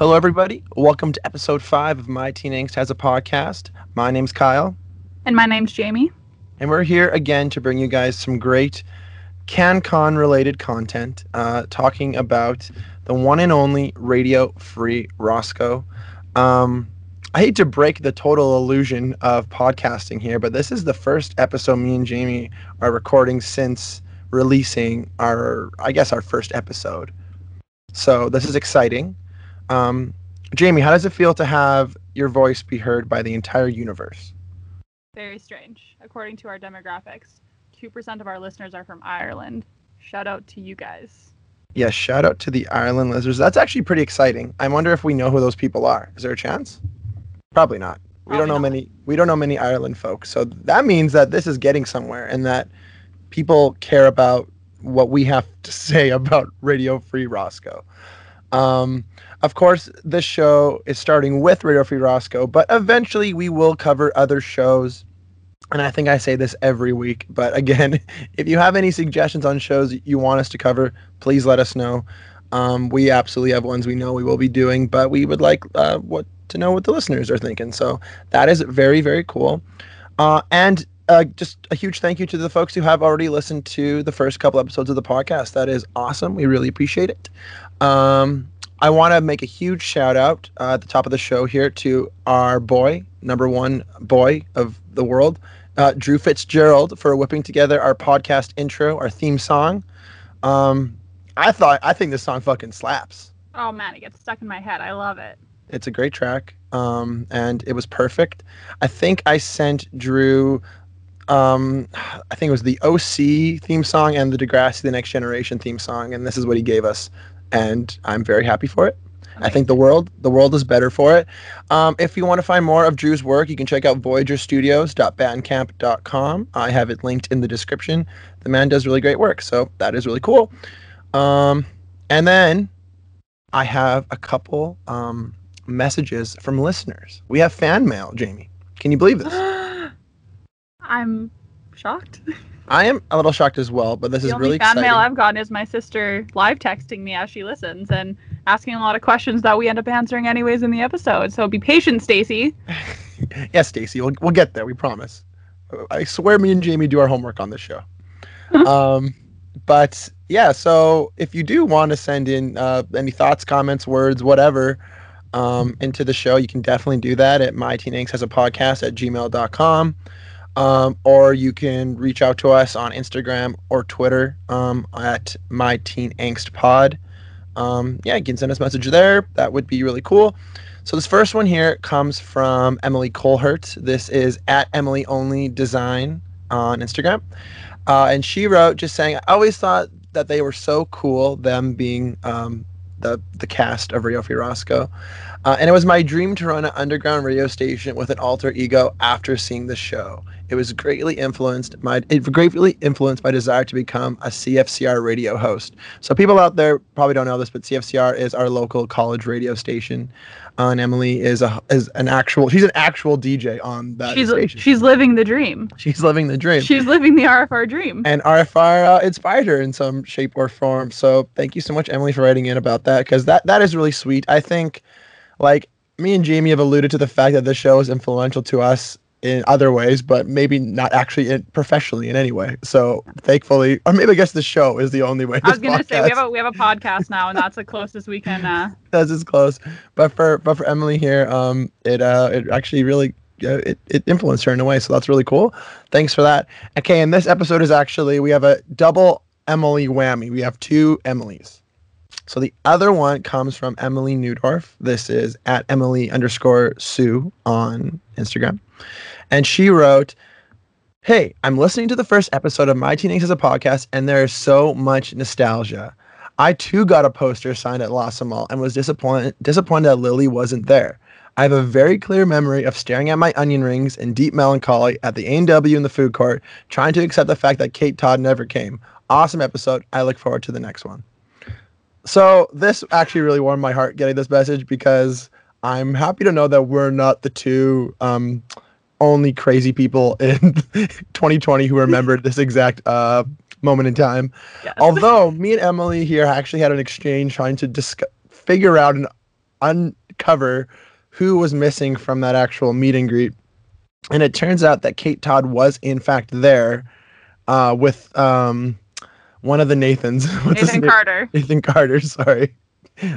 Hello, everybody. Welcome to episode five of My Teen Angst Has a Podcast. My name's Kyle, And my name's Jamie. and we're here again to bring you guys some great CanCon related content, uh, talking about the one and only Radio Free Roscoe. Um, I hate to break the total illusion of podcasting here, but this is the first episode me and Jamie are recording since releasing our, I guess, our first episode. So this is exciting. Um, Jamie, how does it feel to have your voice be heard by the entire universe? Very strange. According to our demographics, 2% of our listeners are from Ireland. Shout out to you guys. Yes, shout out to the Ireland Lizards. That's actually pretty exciting. I wonder if we know who those people are. Is there a chance? Probably not. We don't know not. many. We don't know many Ireland folks. So that means that this is getting somewhere, and that people care about what we have to say about Radio Free Roscoe. Um, of course, this show is starting with Radio Free Roscoe, but eventually we will cover other shows. And I think I say this every week, but again, if you have any suggestions on shows you want us to cover, please let us know. Um, we absolutely have ones we know we will be doing, but we would like uh, what to know what the listeners are thinking. So that is very very cool. Uh, and uh, just a huge thank you to the folks who have already listened to the first couple episodes of the podcast. That is awesome. We really appreciate it. Um, I want to make a huge shout out uh, at the top of the show here to our boy, number one boy of the world, uh, Drew Fitzgerald, for whipping together our podcast intro, our theme song. Um, I thought I think this song fucking slaps. Oh man, it gets stuck in my head. I love it. It's a great track, um, and it was perfect. I think I sent Drew. Um, I think it was the OC theme song and the Degrassi: The Next Generation theme song, and this is what he gave us, and I'm very happy for it. I think the world the world is better for it. Um, if you want to find more of Drew's work, you can check out VoyagerStudios.bandcamp.com. I have it linked in the description. The man does really great work, so that is really cool. Um, and then I have a couple um, messages from listeners. We have fan mail, Jamie. Can you believe this? I'm shocked. I am a little shocked as well, but this the is only really fan exciting. mail I've gotten is my sister live texting me as she listens and asking a lot of questions that we end up answering anyways in the episode. So be patient, Stacy. yes, Stacy, we'll, we'll get there. We promise. I swear, me and Jamie do our homework on this show. um, but yeah, so if you do want to send in uh, any thoughts, comments, words, whatever, um, into the show, you can definitely do that at my teen has a podcast at gmail.com. Um, or you can reach out to us on Instagram or Twitter um, at my teen angst pod. Um, yeah, you can send us a message there. That would be really cool. So this first one here comes from Emily Colhert. This is at Emily Only Design on Instagram, uh, and she wrote just saying, "I always thought that they were so cool, them being um, the the cast of Rio Roscoe, uh, and it was my dream to run an underground radio station with an alter ego after seeing the show. It was greatly influenced my it greatly influenced my desire to become a CFCR radio host. So people out there probably don't know this, but CFCR is our local college radio station. Uh, and Emily is a is an actual she's an actual DJ on that she's station. she's living the dream. she's living the dream. She's living the RFR dream. and RFR uh, inspired her in some shape or form. So thank you so much, Emily, for writing in about that because that that is really sweet. I think, like me and Jamie have alluded to the fact that this show is influential to us in other ways, but maybe not actually in, professionally in any way. So thankfully, or maybe I guess the show is the only way. I was gonna say we have a we have a podcast now, and that's the closest we can. Uh, does is close. But for but for Emily here, um, it uh it actually really uh, it, it influenced her in a way. So that's really cool. Thanks for that. Okay, and this episode is actually we have a double Emily whammy. We have two Emily's. So the other one comes from Emily Newdorf. This is at Emily underscore Sue on Instagram. And she wrote, Hey, I'm listening to the first episode of My Teen Angst as a podcast, and there is so much nostalgia. I too got a poster signed at Lawson Mall and was disappointed disappointed that Lily wasn't there. I have a very clear memory of staring at my onion rings in deep melancholy at the A&W in the food court, trying to accept the fact that Kate Todd never came. Awesome episode. I look forward to the next one. So this actually really warmed my heart getting this message because I'm happy to know that we're not the two um, only crazy people in 2020 who remembered this exact uh, moment in time. yes. Although me and Emily here actually had an exchange trying to discuss, figure out and uncover who was missing from that actual meet and greet. And it turns out that Kate Todd was in fact there uh, with um, one of the Nathans. Nathan? Carter. Nathan Carter, sorry.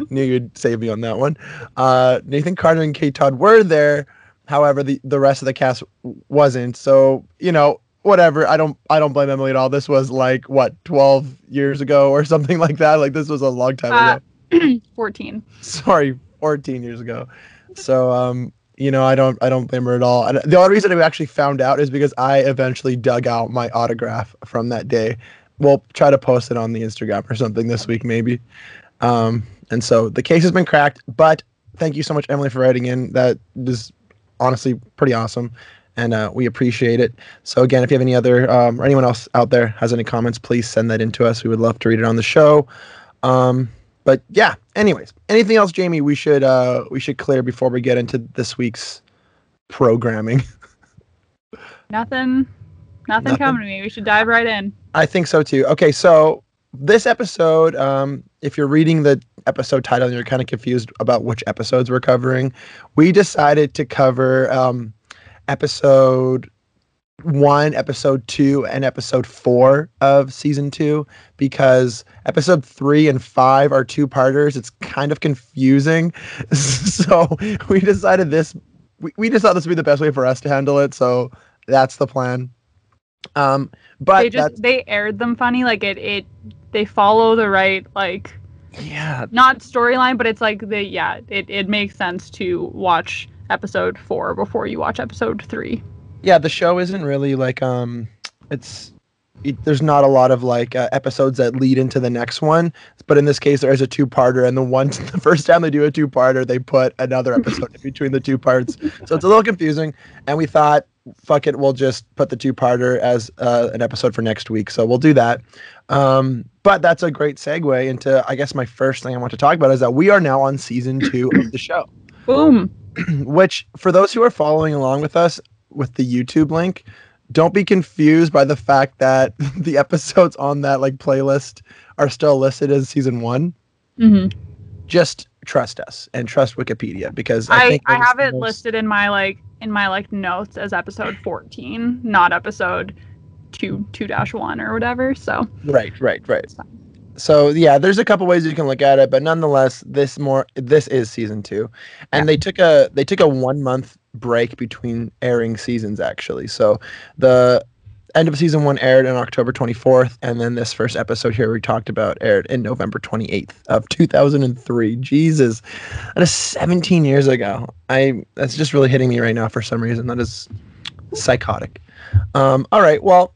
Knew you'd save me on that one. Uh, Nathan Carter and Kate Todd were there. However, the, the rest of the cast wasn't. So, you know, whatever. I don't I don't blame Emily at all. This was like what, 12 years ago or something like that. Like this was a long time Uh, ago. 14. Sorry, 14 years ago. So, um, you know, I don't I don't blame her at all. And the only reason I actually found out is because I eventually dug out my autograph from that day. We'll try to post it on the Instagram or something this week, maybe. Um, and so the case has been cracked. But thank you so much, Emily, for writing in. That That is honestly pretty awesome, and uh, we appreciate it. So again, if you have any other um, or anyone else out there has any comments, please send that in to us. We would love to read it on the show. Um, but yeah, anyways, anything else, Jamie? We should uh, we should clear before we get into this week's programming. Nothing. Nothing, Nothing? coming to me. We should dive right in. I think so too. Okay, so this episode, um, if you're reading the episode title and you're kind of confused about which episodes we're covering, we decided to cover um, episode one, episode two, and episode four of season two because episode three and five are two parters. It's kind of confusing. so we decided this, we, we just thought this would be the best way for us to handle it. So that's the plan. Um, but they just they aired them funny. Like it it they follow the right like yeah, not storyline, but it's like the yeah, it, it makes sense to watch episode four before you watch episode three. yeah the show isn't really like um it's it, there's not a lot of like uh, episodes that lead into the next one but in this case there is a two-parter and the one the first time they do a two-parter they put another episode in between the two parts so it's a little confusing and we thought fuck it we'll just put the two-parter as uh, an episode for next week so we'll do that um, but that's a great segue into i guess my first thing i want to talk about is that we are now on season two of the show Boom. which for those who are following along with us with the YouTube link, don't be confused by the fact that the episodes on that like playlist are still listed as season one. hmm Just trust us and trust Wikipedia because I, I, think I have it most- listed in my like in my like notes as episode fourteen, not episode two two dash one or whatever. So Right, right, right. So yeah, there's a couple ways you can look at it, but nonetheless, this more this is season two, and they took a they took a one month break between airing seasons actually. So the end of season one aired on October 24th, and then this first episode here we talked about aired in November 28th of 2003. Jesus, that is 17 years ago. I that's just really hitting me right now for some reason. That is psychotic. Um, all right, well,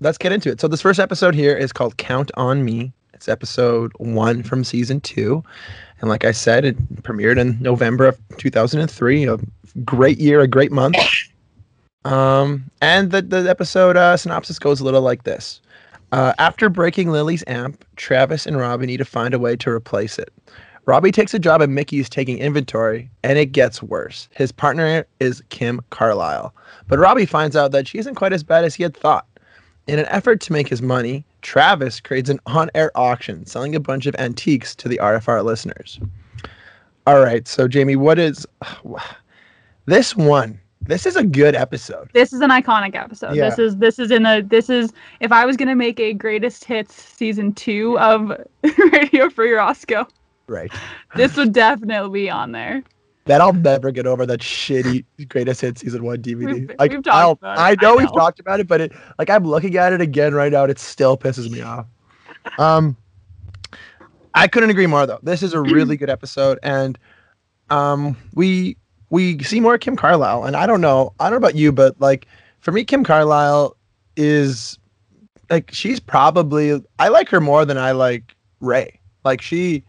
let's get into it. So this first episode here is called Count on Me. It's episode one from season two. And like I said, it premiered in November of 2003. A great year, a great month. Um, and the, the episode uh, synopsis goes a little like this. Uh, after breaking Lily's amp, Travis and Robbie need to find a way to replace it. Robbie takes a job at Mickey's taking inventory, and it gets worse. His partner is Kim Carlisle, but Robbie finds out that she isn't quite as bad as he had thought. In an effort to make his money, Travis creates an on air auction selling a bunch of antiques to the RFR listeners. All right, so Jamie, what is this one? This is a good episode. this is an iconic episode. Yeah. This is this is in a this is if I was gonna make a greatest hits season two of Radio Free Roscoe, Right. this would definitely be on there. That I'll never get over that shitty greatest hit season one DVD. We've- like we've talked I'll, about it. I I know we've know. talked about it, but it like I'm looking at it again right now, and it still pisses me off. Um, I couldn't agree more though. This is a really good episode, and um, we we see more Kim Carlisle, and I don't know, I don't know about you, but like for me, Kim Carlisle is like she's probably I like her more than I like Ray. Like she,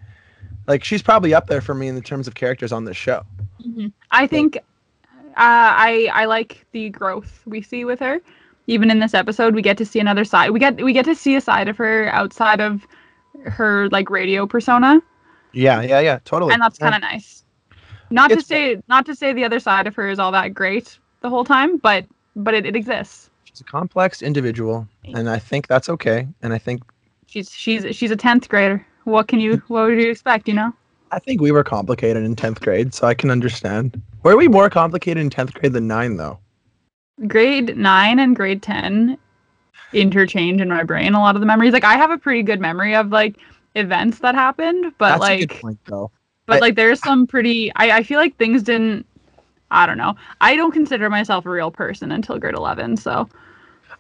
like she's probably up there for me in the terms of characters on this show. I think uh, I I like the growth we see with her. Even in this episode, we get to see another side. We get we get to see a side of her outside of her like radio persona, Yeah, yeah, yeah, totally. and that's kind of nice. Not to say not to say the other side of her is all that great the whole time, but but it, it exists. she's a complex individual, and I think that's okay. And I think She's she's she's a tenth grader. What can you what would you expect? You know. I think we were complicated in 10th grade, so I can understand. Were we more complicated in 10th grade than 9 though? grade nine and grade 10 interchange in my brain a lot of the memories. Like I have a pretty good memory of like events that happened, but like. That's a good like point though. But I- like there's some pretty I, I feel like things didn't I don't know. I don't consider myself a real person until grade 11, so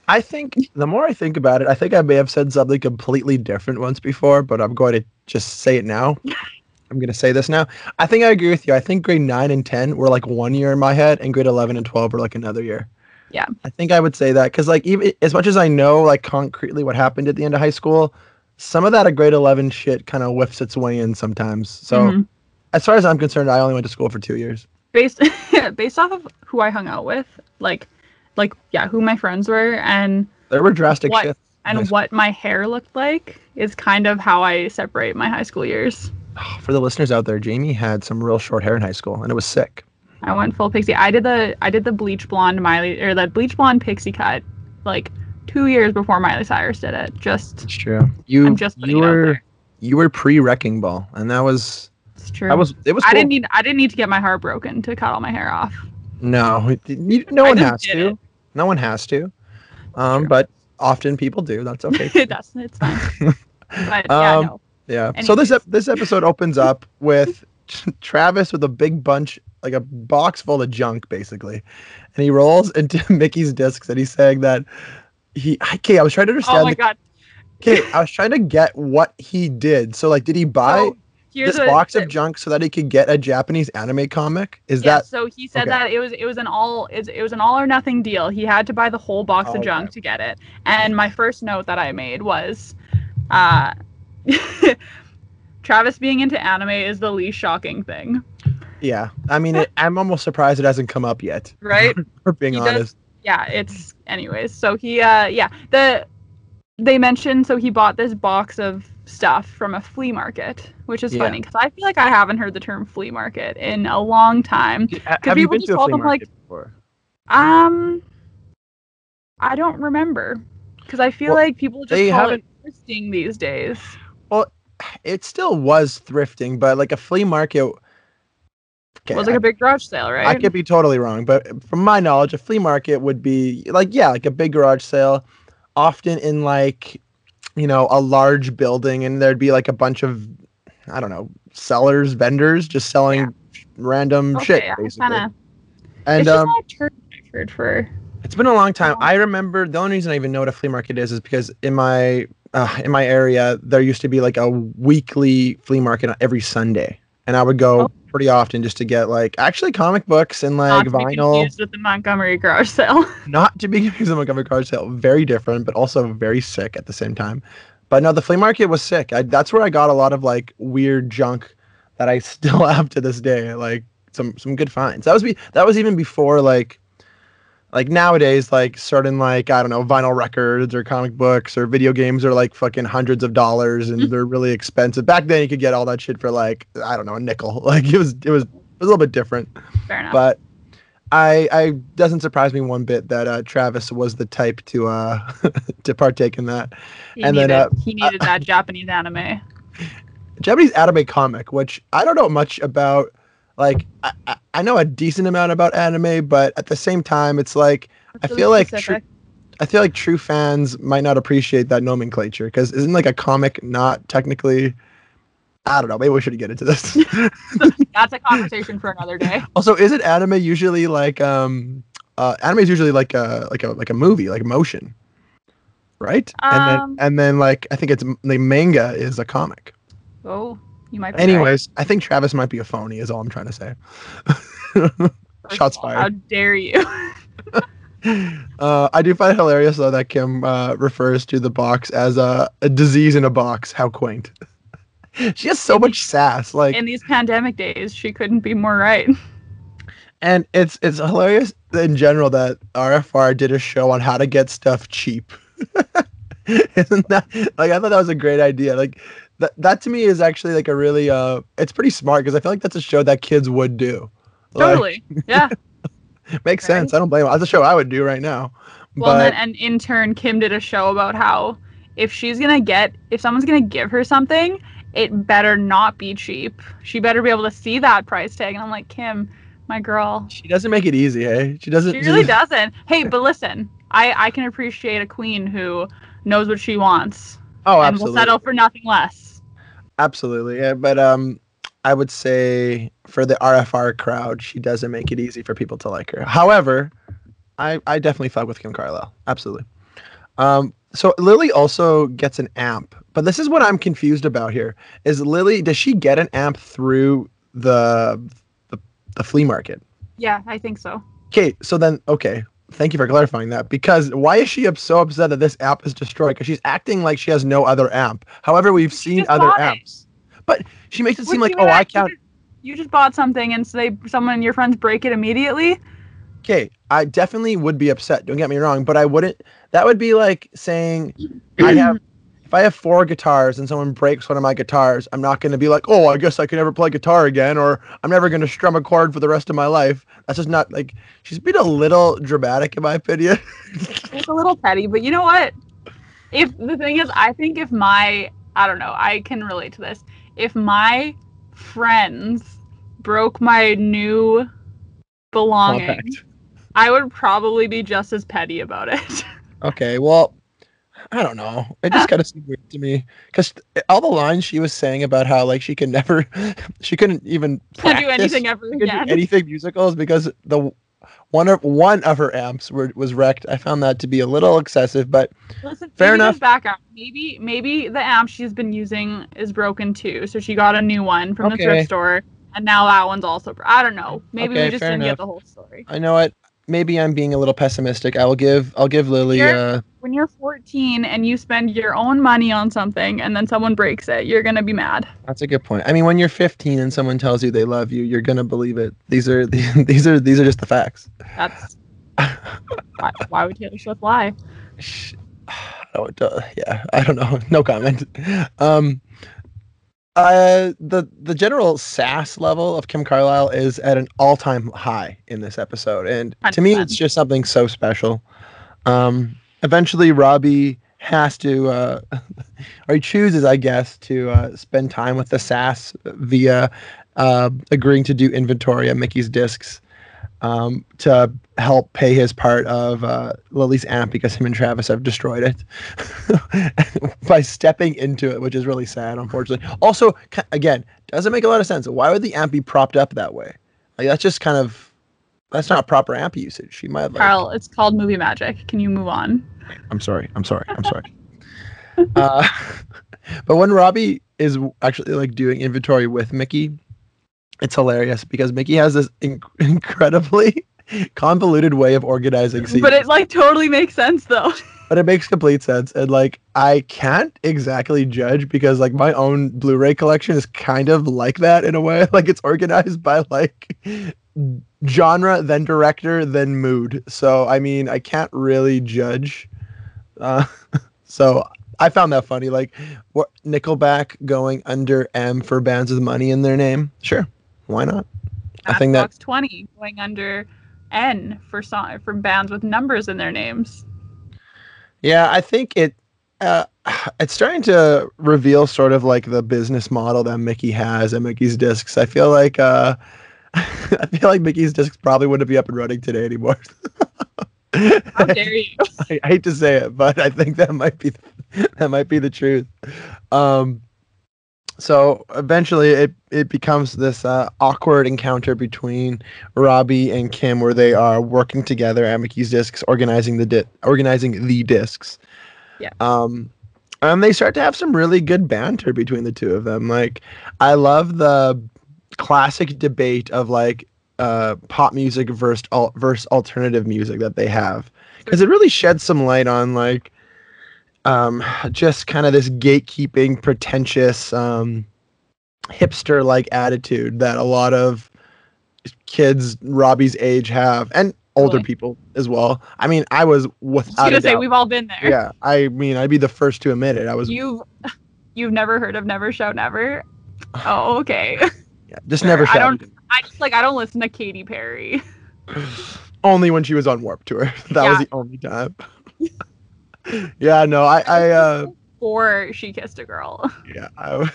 I think the more I think about it, I think I may have said something completely different once before, but I'm going to just say it now. I'm going to say this now. I think I agree with you. I think grade 9 and 10 were like one year in my head, and grade 11 and 12 were like another year. Yeah. I think I would say that because, like, even as much as I know, like, concretely what happened at the end of high school, some of that at grade 11 shit kind of whiffs its way in sometimes. So, Mhm. As far as I'm concerned, I only went to school for two years. based based off of who I hung out with, like like yeah, who my friends were and There were drastic What- shifts. and what my hair looked like is kind of how I separate my high school years. For the listeners out there, Jamie had some real short hair in high school, and it was sick. I went full pixie. I did the I did the bleach blonde Miley or the bleach blonde pixie cut like two years before Miley Cyrus did it. Just It's true. You I'm just you were you were pre wrecking ball, and that was it's true. that was it was. I didn't need I didn't need to get my heart broken to cut all my hair off. no, you- no one has to. it. No one has to. Um, but often people do. That's okay. too. That's it's fine. But yeah, Um, no. yeah. So this this episode opens up with Travis with a big bunch, like a box full of junk, basically, and he rolls into Mickey's discs, and he's saying that he. Okay, I was trying to understand. Oh my the- god. Okay, I was trying to get what he did. So, like, did he buy So, here's this box of junk so that he could get a Japanese anime comic? Is yeah, that so he said okay. that it was it was an all it, it was an all or nothing deal. He had to buy the whole box Oh, of junk okay. to get it. And my first note that I made was uh Travis being into anime is the least shocking thing, Yeah, I mean, it, I'm almost surprised it hasn't come up yet. right? For being He does- honest, yeah, it's anyways. So he uh yeah, the they mentioned so he bought this box of stuff from a flea market, which is Yeah. funny because I feel like I haven't heard the term flea market in a long time. You people been just to a call flea them, like- before? Um, I don't remember because I feel Well, like people just call haven't- it thrifting these days. Well, it still was thrifting, but like a flea market. Okay, it was like I, a big garage sale, right? I could be totally wrong, but from my knowledge, a flea market would be like yeah, like a big garage sale, often in like, you know, a large building, and there'd be like a bunch of, I don't know, sellers, vendors just selling Yeah. random okay, shit basically. kinda, And um, I've heard for. It's been a long time. I remember the only reason I even know what a flea market is is because in my uh, in my area there used to be like a weekly flea market every Sunday, and I would go Oh. pretty often just to get like actually comic books and Not like to be vinyl. confused with the Montgomery garage sale. Not to be confused with the Montgomery garage Sale, very different, but also very sick at the same time. But no, the flea market was sick. I, that's where I got a lot of like weird junk that I still have to this day. Like some some good finds. That was be that was even before like like nowadays like certain like I don't know vinyl records or comic books or video games are like fucking hundreds of dollars and they're really expensive. Back then you could get all that shit for like I don't know a nickel. Like it was it was it was a little bit different. Fair enough. But I I doesn't surprise me one bit that uh, Travis was the type to uh to partake in that he and then, uh, he needed that Japanese anime. Japanese anime comic, which I don't know much about. Like I, I- I know a decent amount about anime, but at the same time, it's like I feel really like tr- I feel like true fans might not appreciate that nomenclature because isn't like a comic not technically. I don't know. Maybe we should get into this. That's a conversation for another day. also, is it anime usually like um uh anime is usually like a like a like a movie like motion, right? and Um, then and then like I think it's the manga is a comic. Oh, you might. Be right. Anyways, I think Travis might be a phony. Is all I'm trying to say. Shots fired. How dare you? Uh, I do find it hilarious though that Kim uh, refers to the box as a, a disease in a box. How quaint. she has so In much sass, like, In these pandemic days, she couldn't be more right. and it's it's hilarious in general that RFR did a show on how to get stuff cheap. Isn't that like I thought that was a great idea? Like that that to me is actually like a really uh, it's pretty smart because I feel like that's a show that kids would do. Like, Totally. Yeah. makes Right? sense. I don't blame them. That's a show I would do right now. Well, but and, then, and in turn, Kim did a show about how if she's gonna get, if someone's gonna give her something, it better not be cheap. She better be able to see that price tag. And I'm like, Kim, my girl. She doesn't make it easy, hey? She doesn't. She really doesn't. Hey, but listen, I I can appreciate a queen who knows what she wants Oh, absolutely. and will settle for nothing less. Absolutely. Yeah, but um I would say for the RFR crowd, she doesn't make it easy for people to like her. However, I I definitely fuck with Kim Carlisle. Absolutely. Um so Lily also gets an amp, but this is what I'm confused about here. Is Lily does she get an amp through the the, the flea market? Yeah, I think so. Okay, so then okay, thank you for clarifying that. Because why is she up- so upset that this app is destroyed? Because she's acting like she has no other amp. However, we've seen other bought it. but she makes it seem What like oh, I can't. You just, you just bought something and say someone and your friends break it immediately. Okay, I definitely would be upset. Don't get me wrong, but I wouldn't. That would be like saying I have. If I have four guitars and someone breaks one of my guitars, I'm not going to be like, oh, I guess I can never play guitar again, or I'm never going to strum a chord for the rest of my life. That's just not like she's been a little dramatic, in my opinion. It's a little petty, but you know what? If the thing is, I think if my I don't know, I can relate to this. If my friends broke my new belonging, Compact. I would probably be just as petty about it. Okay, well, I don't know. It just kind of seemed weird to me because all the lines she was saying about how like she can never, she couldn't even Can't do anything ever again. do anything musicals because the one of one of her amps were, was wrecked. I found that to be a little excessive, but Listen, Fair enough. Back up. Maybe maybe the amp she's been using is broken too, so she got a new one from the thrift store, and now that one's also. I don't know. Maybe Okay, we just didn't enough. get the whole story. I know what. Maybe I'm being a little pessimistic. I will give I'll give Lily. You're- Uh, When you're 14 and you spend your own money on something, and then someone breaks it, you're gonna be mad. that's a good point. I mean, when you're 15 and someone tells you they love you, you're gonna believe it. These are these are these are just the facts. That's why, why would Taylor Swift lie? Uh, yeah, I don't know. No comment. Um, uh, the the general sass level of Kim Carlisle is at an all time high in this episode, and to me, it's just something so special. Um, eventually, Robbie has to, uh, or he chooses, I guess, to uh, spend time with the sass via uh, agreeing to do inventory of Mickey's discs um, to help pay his part of uh, Lily's amp because him and Travis have destroyed it by stepping into it, which is really sad, unfortunately. Also, again, doesn't make a lot of sense. Why would the amp be propped up that way? Like that's just kind of that's not proper amp usage. She might have like, Carl, it's called movie magic. Can you move on? I'm sorry. I'm sorry. I'm sorry. uh, but when Robbie is actually like doing inventory with Mickey, it's hilarious because Mickey has this inc- incredibly convoluted way of organizing scenes. But it like totally makes sense though. but it makes complete sense and like i can't exactly judge because like my own blu-ray collection is kind of like that in a way. Like it's organized by like genre then director then mood. So i mean i can't really judge uh so i found that funny. Like what nickelback going under m for bands with money in their name? Sure why not I think that- 20 going under N for song for bands with numbers in their names. Yeah, I think it uh, it's starting to reveal sort of like the business model that Mickey has at Mickey's Discs. I feel like uh, I feel like Mickey's Discs probably wouldn't be up and running today anymore. How dare you? I, I hate to say it, but I think that might be that might be the truth. Um, so eventually, it it becomes this uh, awkward encounter between Robbie and Kim, where they are working together at Mickey's Discs, organizing the di- organizing the discs. Yeah. Um, and they start to have some really good banter between the two of them. Like, I love the classic debate of like uh, pop music versus al- versus alternative music that they have because it really sheds some light on like um, just kind of this gatekeeping, pretentious, um, hipster like attitude that a lot of kids Robbie's age have, and older Totally. people as well. I mean, I was I without was a gonna say we've all been there. Yeah, I mean, I'd be the first to admit it. I was You've you've never heard of Never Shout Never? Oh, okay. yeah, just never I don't-. I just like I don't listen to Katy Perry. only when she was on Warped Tour. That was the only time. yeah, no, I, I, uh, Or she kissed a girl. yeah, I,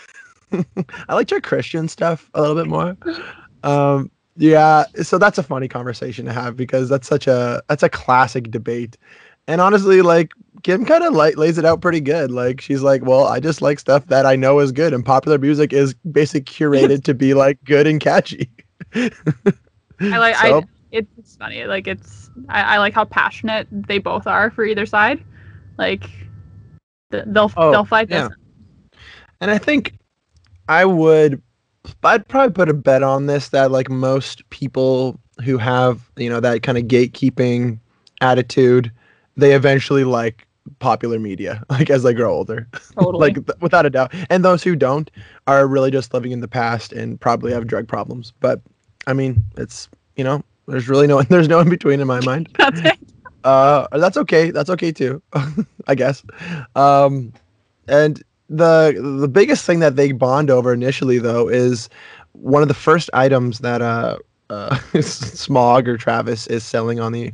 I like your Christian stuff a little bit more. Um, yeah, so that's a funny conversation to have because that's such a that's a classic debate. And honestly, like Kim kind of like lays it out pretty good. Like she's like, "Well, I just like stuff that I know is good, and popular music is basically curated to be like good and catchy." I like so, I it's funny. Like it's I, I, like how passionate they both are for either side. Like they'll oh, they'll fight this. And I think I would I'd probably put a bet on this that like most people who have, you know, that kind of gatekeeping attitude, they eventually like popular media like as they grow older. Totally. like th- without a doubt. And those who don't are really just living in the past and probably have drug problems. But I mean, it's, you know, there's really no there's no in between in my mind. that's it. Uh, that's okay. That's okay too, I guess. Um, and the the biggest thing that they bond over initially though is one of the first items that uh, uh Smog or Travis is selling on the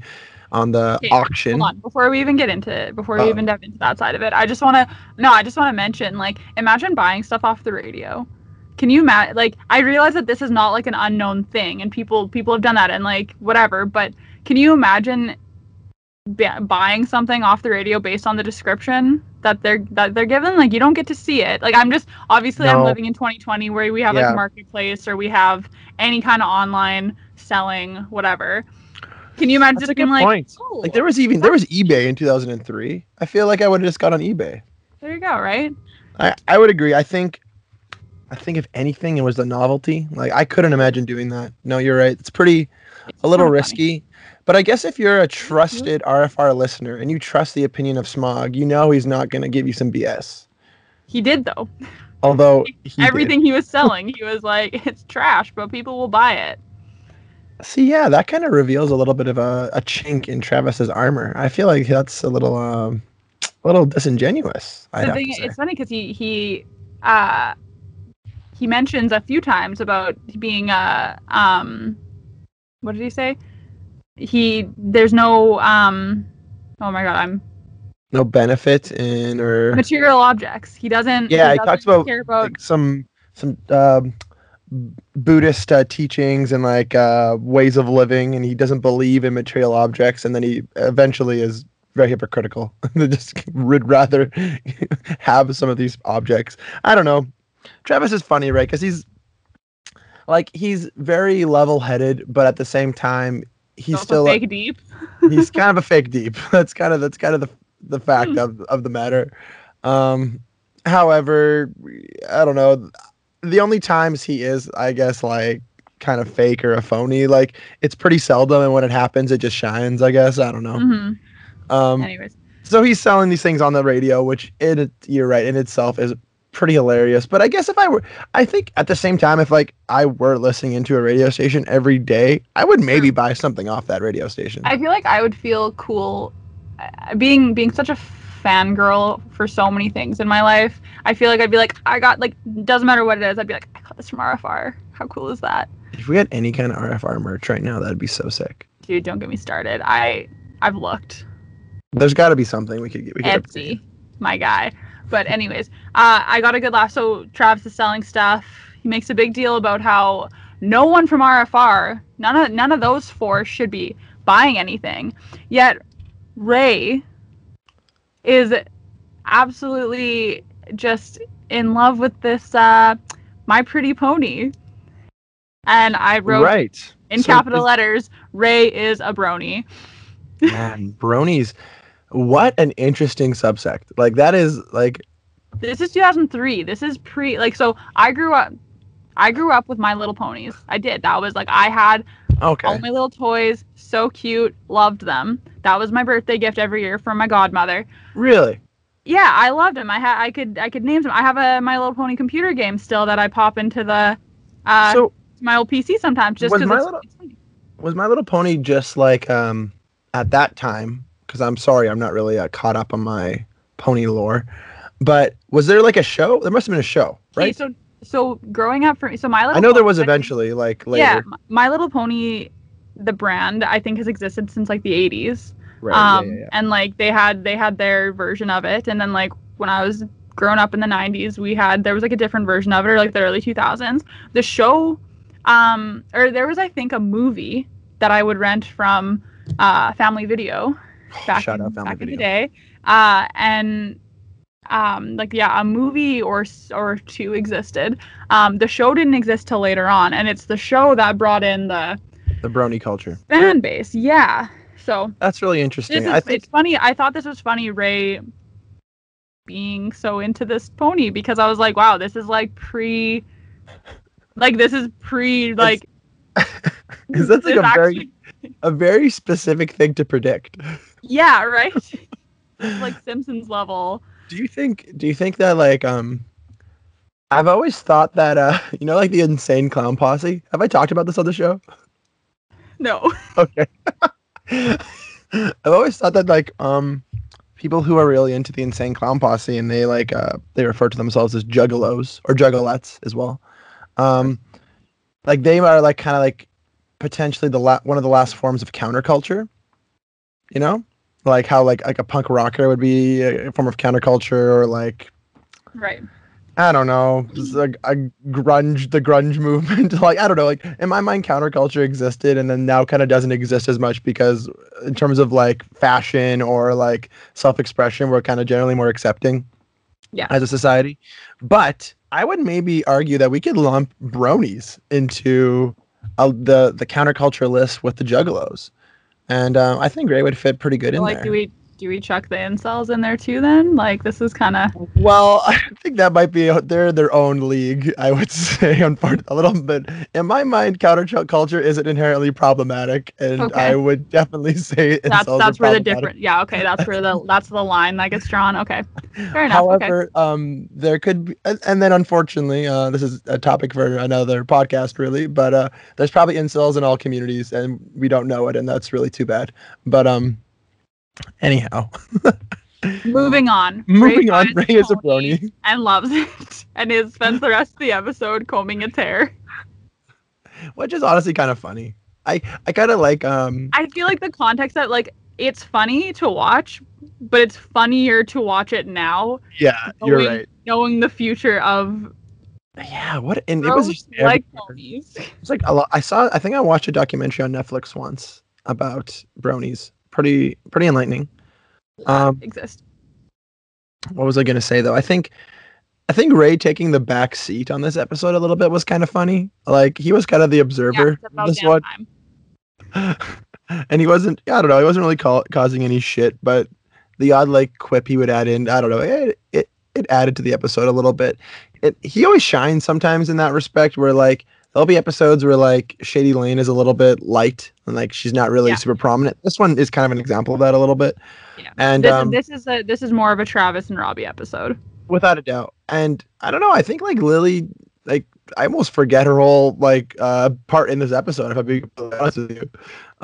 on the okay, auction. Hold on, before we even get into it, before we uh, even dive into that side of it, I just want to no, I just want to mention like imagine buying stuff off the radio. Can you imagine? Like, I realize that this is not like an unknown thing, and people people have done that and like whatever. But can you imagine b- buying something off the radio based on the description that they're that they're given like you don't get to see it. Like i'm just obviously no. i'm living in 2020 where we have yeah. like marketplace or we have any kind of online selling whatever. Can you imagine That's just being like point. Oh, like there was even there was ebay in 2003 i feel like i would have just got on ebay. There you go right? I i would agree. I think i think if anything it was the novelty. Like i couldn't imagine doing that. No you're right. It's pretty it's a little risky funny. But I guess if you're a trusted RFR listener and you trust the opinion of Smog, you know he's not going to give you some BS. He did though. Although he everything did. he was selling, he was like, "It's trash, but people will buy it." See, yeah, that kind of reveals a little bit of a, a chink in Travis's armor. I feel like that's a little, um, a little disingenuous. The thing, it's funny because he he, uh, he mentions a few times about being a um, what did he say? He there's no um oh my god i'm no benefit in or material objects. He doesn't yeah he, he talks about, about... Like, some some um buddhist uh, teachings and like uh ways of living and he doesn't believe in material objects and then he eventually is very hypocritical. Just would rather have some of these objects. I don't know. Travis is funny right? Because he's like he's very level-headed but at the same time he's still fake deep. he's kind of a fake deep. That's kind of that's kind of the the fact of of the matter. Um, however, I don't know. The only times he is, I guess, like kind of fake or a phony, like it's pretty seldom, and when it happens, it just shines. I guess I don't know. Mm-hmm. Um, Anyways, so he's selling these things on the radio, which it you're right in itself is pretty hilarious. But I guess if I were, I think at the same time, if like I were listening into a radio station every day, I would maybe buy something off that radio station. I feel like I would feel cool, uh, being being such a fangirl for so many things in my life. I feel like I'd be like, I got like, doesn't matter what it is. I'd be like, I got this from RFR. How cool is that? If we had any kind of RFR merch right now, that'd be so sick. Dude, don't get me started. I I've looked. There's got to be something we could get. We could Etsy, my guy. But anyways, uh, I got a good laugh. So Travis is selling stuff. He makes a big deal about how no one from RFR, none of none of those four should be buying anything. Yet Ray is absolutely just in love with this uh, My Pretty Pony. And I wrote right. in so capital letters, Ray is a brony. Man, bronies what an interesting subsect. Like that is like This is 2003. This is pre like so I grew up I grew up with My Little Ponies. I did. That was like I had okay. all my little toys, so cute, loved them. That was my birthday gift every year from my godmother. Really? Yeah, I loved them. I had I could I could name them. I have a My Little Pony computer game still that I pop into the uh so, my old PC sometimes just because little, Was My Little Pony just like um at that time because I'm sorry, I'm not really uh, caught up on my pony lore. But was there like a show? There must have been a show, right? So so growing up for me, so my little I know pony, there was eventually like later. Yeah, My Little Pony, the brand I think has existed since like the 80s. Right. Um, yeah, yeah, yeah. and like they had they had their version of it, and then like when I was growing up in the 90s, we had there was like a different version of it, or like the early 2000s. The show, um, or there was I think a movie that I would rent from uh, Family Video back, Shout in, out back in the day, uh, and um, like yeah, a movie or or two existed. Um, the show didn't exist till later on, and it's the show that brought in the The brony culture. fan base. Yeah, so That's really interesting. is, I think it's funny. I thought this was funny, Ray being so into this pony because I was like, wow, this is like pre, like this is pre, like is that's like a very a very specific thing to predict. Yeah, right. Like Simpsons level. Do you think do you think that like um I've always thought that uh you know like the insane clown posse? Have I talked about this on the show? No. Okay. I've always thought that like um people who are really into the insane clown posse and they like uh they refer to themselves as juggalos or juggalettes as well. Um like they are like kind of like potentially the la- one of the last forms of counterculture. You know? Like how like like a punk rocker would be a form of counterculture or like Right. I don't know, like a grunge, the grunge movement. like I don't know, like in my mind, counterculture existed, and then now kind of doesn't exist as much because, in terms of like fashion or like self-expression, we're kind of generally more accepting, Yeah. as a society. But I would maybe argue that we could lump bronies into uh, the the counterculture list with the juggalos, and um, I think Ray would fit pretty good in like, there. do we do we chuck the incels in there too? Then, like, this is kind of Well, I think that might be they're their own league. I would say, unfortunately, a little bit. In my mind, counterculture isn't inherently problematic, and Okay. I would definitely say that's that's where the different. Yeah. Okay. That's where the that's the line that gets drawn. Okay. Fair enough. okay. However, um, there could be, and, and then unfortunately, uh, this is a topic for another podcast, really. But uh, there's probably incels in all communities, and we don't know it, and that's really too bad. But um, anyhow, Moving on. moving on. finds Ray is a brony. and loves it, and is spends the rest of the episode combing its hair. which is honestly kind of funny. I I kind of like um I feel like the context that like it's funny to watch, but it's funnier to watch it now, yeah you're knowing- right knowing the future of yeah what and it was just like it's like a lot I saw I think I watched a documentary on Netflix once about bronies pretty pretty enlightening. Um exist. what was I gonna say though? I think I think Ray taking the back seat on this episode a little bit was kind of funny. Like he was kind of the observer of this one. and he wasn't I don't know he wasn't really call, causing any shit but the odd like quip he would add in I don't know it, it it added to the episode a little bit. It he always shines sometimes in that respect where like there'll be episodes where like Shady Lane is a little bit light and like she's not really Yeah. super prominent this one is kind of an example of that a little bit Yeah. and This, um this is a this is more of a Travis and Robbie episode. without a doubt and I don't know I think like Lily like I almost forget her whole like uh part in this episode if I'm being completely honest with you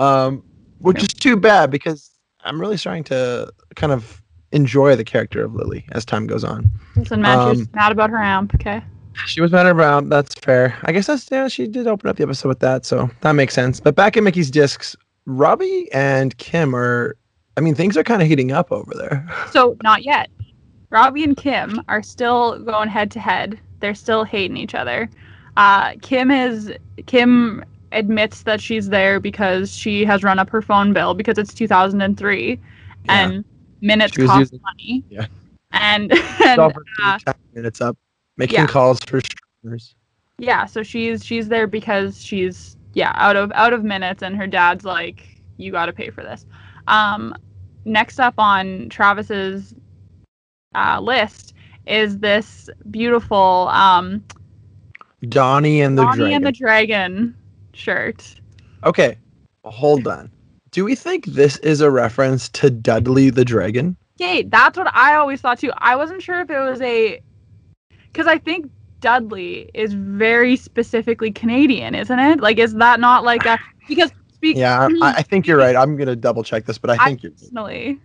um which is too bad because I'm really starting to kind of enjoy the character of Lily as time goes on. Listen, Matt, she's Um, mad about her amp. Okay. She was mad around. That's fair. I guess that's yeah. She did open up the episode with that, so that makes sense. But back in Mickey's discs, Robbie and Kim are. I mean, things are kind of heating up over there. So not yet. Robbie and Kim are still going head to head. They're still hating each other. Uh, Kim is Kim admits that she's there because she has run up her phone bill because it's 2003 and minutes cost using- money. Yeah. And, and uh, minutes up, making yeah. calls for streamers. yeah, so she's she's there because she's yeah out of out of minutes, and her dad's like, you got to pay for this. Um, next up on Travis's uh, list is this beautiful um, Donnie and the Bonnie Dragon. and the Dragon shirt. okay, hold on. Do we think this is a reference to Dudley the Dragon? Okay, that's what I always thought too. I wasn't sure if it was a because I think Dudley is very specifically Canadian, isn't it? Like, is that not like a because speak Yeah, I, I think you're right. I'm gonna double check this, but I I think you're. personally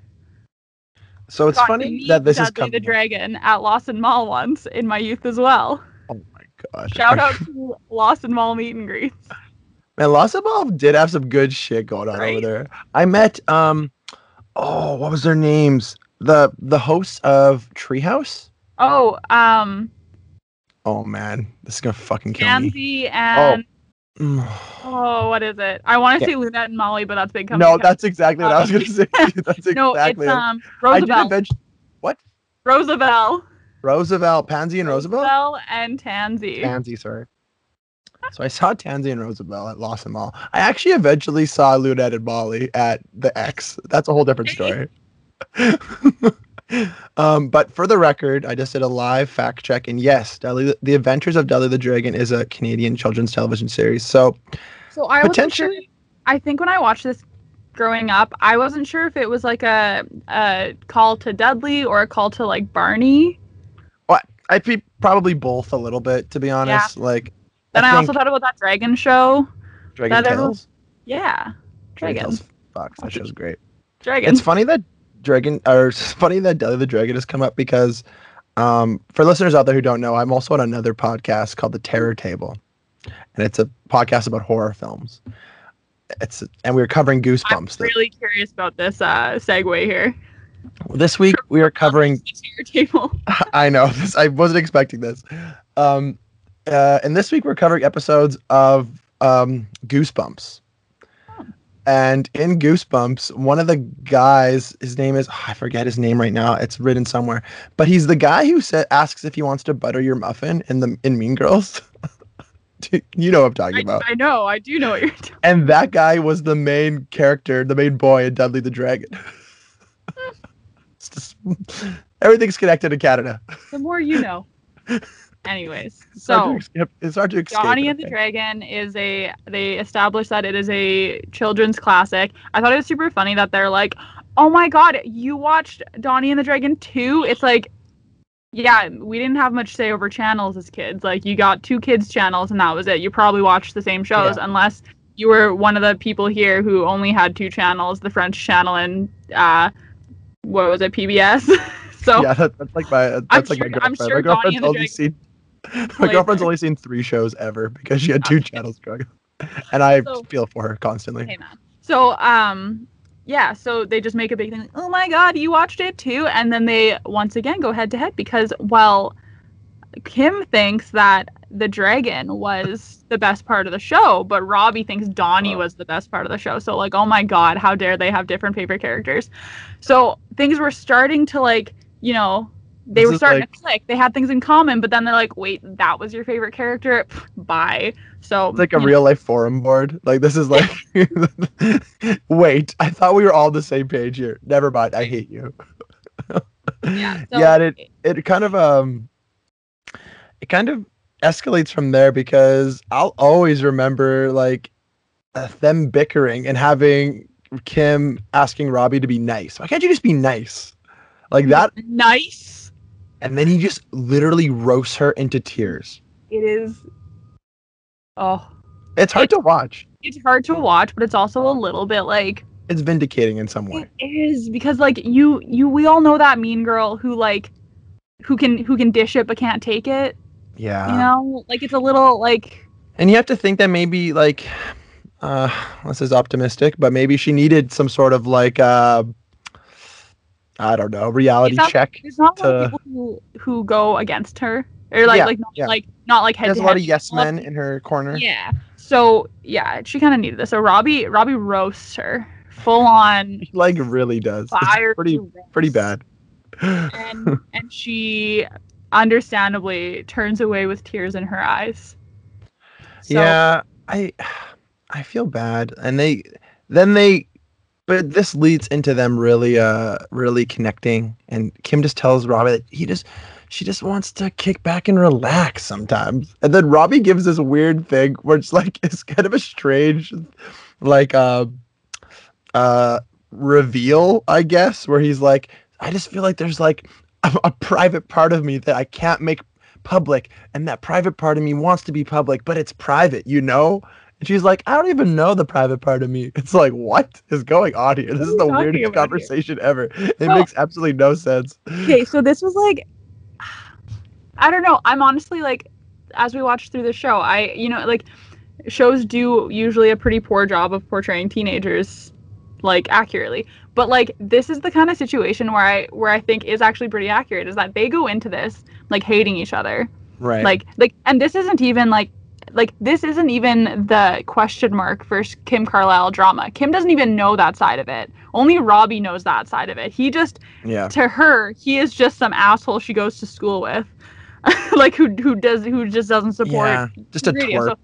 So it's funny that this Dudley is coming. the Dragon at Lawson Mall once in my youth as well. Oh my god! Shout out to Lawson Mall meet and greets. Man, Lawson Mall did have some good shit going on Right? over there. I met um oh, what was their names? The the hosts of Treehouse. Oh, um, Oh man, this is gonna fucking kill me. Tansy and Mm. oh, what is it? I want to Yeah. say Lunette and Molly, but that's big company. No, that's exactly what I was gonna say. That's exactly no, it's it. um I did Roosevelt. eventually. What? Roosevelt. Roosevelt, Pansy, and Roosevelt. Roosevelt and Tansy. Tansy, sorry. So I saw Tansy and Roosevelt at Lawson Mall. I actually eventually saw Lunette and Molly at the X. That's a whole different story. um, but for the record, I just did a live fact check, and yes, Dudley, The Adventures of Dudley the Dragon is a Canadian children's television series. So So I wasn't sure. I think when I watched this growing up, I wasn't sure if it was like a a call to Dudley or a call to like Barney. What I'd be probably both a little bit, to be honest. Yeah. Like, Then I, also thought about that dragon show. Dragon that everyone- Tales. Yeah, Dragon dragons. Tales. Fuck, that show's great. Dragon. It's funny that Dragon or it's funny that Dudley the Dragon has come up because um, for listeners out there who don't know, I'm also on another podcast called The Terror Table, and it's a podcast about horror films. It's and we were covering Goosebumps. I'm really curious about this uh, segue here. this week we are covering. Tier table. I know this. I wasn't expecting this. Um, uh, and this week we're covering episodes of um, Goosebumps. And in Goosebumps, one of the guys, his name is oh, I forget his name right now. It's written somewhere, but he's the guy who sa- asks if he wants to butter your muffin in the in Mean Girls. you know what I'm talking I, about. I know. I do know what you're talking. And that guy was the main character, the main boy in Dudley the Dragon. just everything's connected in Canada. The more you know. Anyways, so it's hard to escape. Donnie and the? Dragon is a they established that it is a children's classic. I thought it was super funny that they're like, "Oh my god, you watched Donnie and the Dragon too?" It's like yeah, we didn't have much say over channels as kids. Like you got two kids channels and that was it. You probably watched the same shows Yeah. unless you were one of the people here who only had two channels, the French channel and uh what was it, PBS. so yeah, that, that's like my that's I'm like my sure- I'm girlfriend. sure my girlfriend's only seen my girlfriend's only seen three shows ever because she had two channels up, and I So- feel for her constantly. Man. So um yeah, so they just make a big thing like, oh my god, you watched it too, and then they once again go head to head because well, Kim thinks that the dragon was the best part of the show, but Robbie thinks Donnie Oh. was the best part of the show. So like, oh my god, how dare they have different favorite characters? So things were starting to like, you know, they This were starting like- to click. They had things in common, but then they're like, wait, that was your favorite character? Pff, Bye. So It's like a know, real life forum board. Like this is like, wait, I thought we were all on the same page here. Never mind, I hate you. yeah, so yeah, it it kind of um, it kind of escalates from there because I'll always remember like uh, them bickering and having Kim asking Robbie to be nice. Why can't you just be nice? Like that, nice. And then he just literally roasts her into tears. It is. Oh, It's hard to watch. it's hard to watch, but it's also a little bit like It's vindicating in some way. it is because like you you we all know that mean girl who like who can who can dish it but can't take it. Yeah. You know, like it's a little like And you have to think that maybe like uh this is optimistic, but maybe she needed some sort of like uh I don't know, reality not- check. there's not a lot of people who who go against her or like Yeah, like not yeah. like not like head There's a lot of yes men in her corner. Yeah. So yeah, she kind of needed this. So Robbie Robbie roasts her full on like really does. Fire. pretty pretty bad. and and she understandably turns away with tears in her eyes. So, yeah, I I feel bad. And they then they but this leads into them really uh really connecting and Kim just tells Robbie that he just she just wants to kick back and relax sometimes. And then Robbie gives this weird thing where it's like it's kind of a strange like uh uh reveal, I guess, where he's like I just feel like there's like a, a private part of me that I can't make public and that private part of me wants to be public but it's private you know and she's like i don't even know the private part of me it's like what is going on here this What is the weirdest about here? conversation ever it Well- makes absolutely no sense okay, so this was like I don't know. I'm honestly like as we watch through the show, I you know, like shows do usually a pretty poor job of portraying teenagers like accurately. But like this is the kind of situation where I where I think is actually pretty accurate is that they go into this like hating each other. Right. Like like and this isn't even like like this isn't even the question mark for Kim Carlisle drama. Kim doesn't even know that side of it. Only Robbie knows that side of it. He just yeah. to her, he is just some asshole she goes to school with. like who who does who just doesn't support Yeah. Just a twerp. So,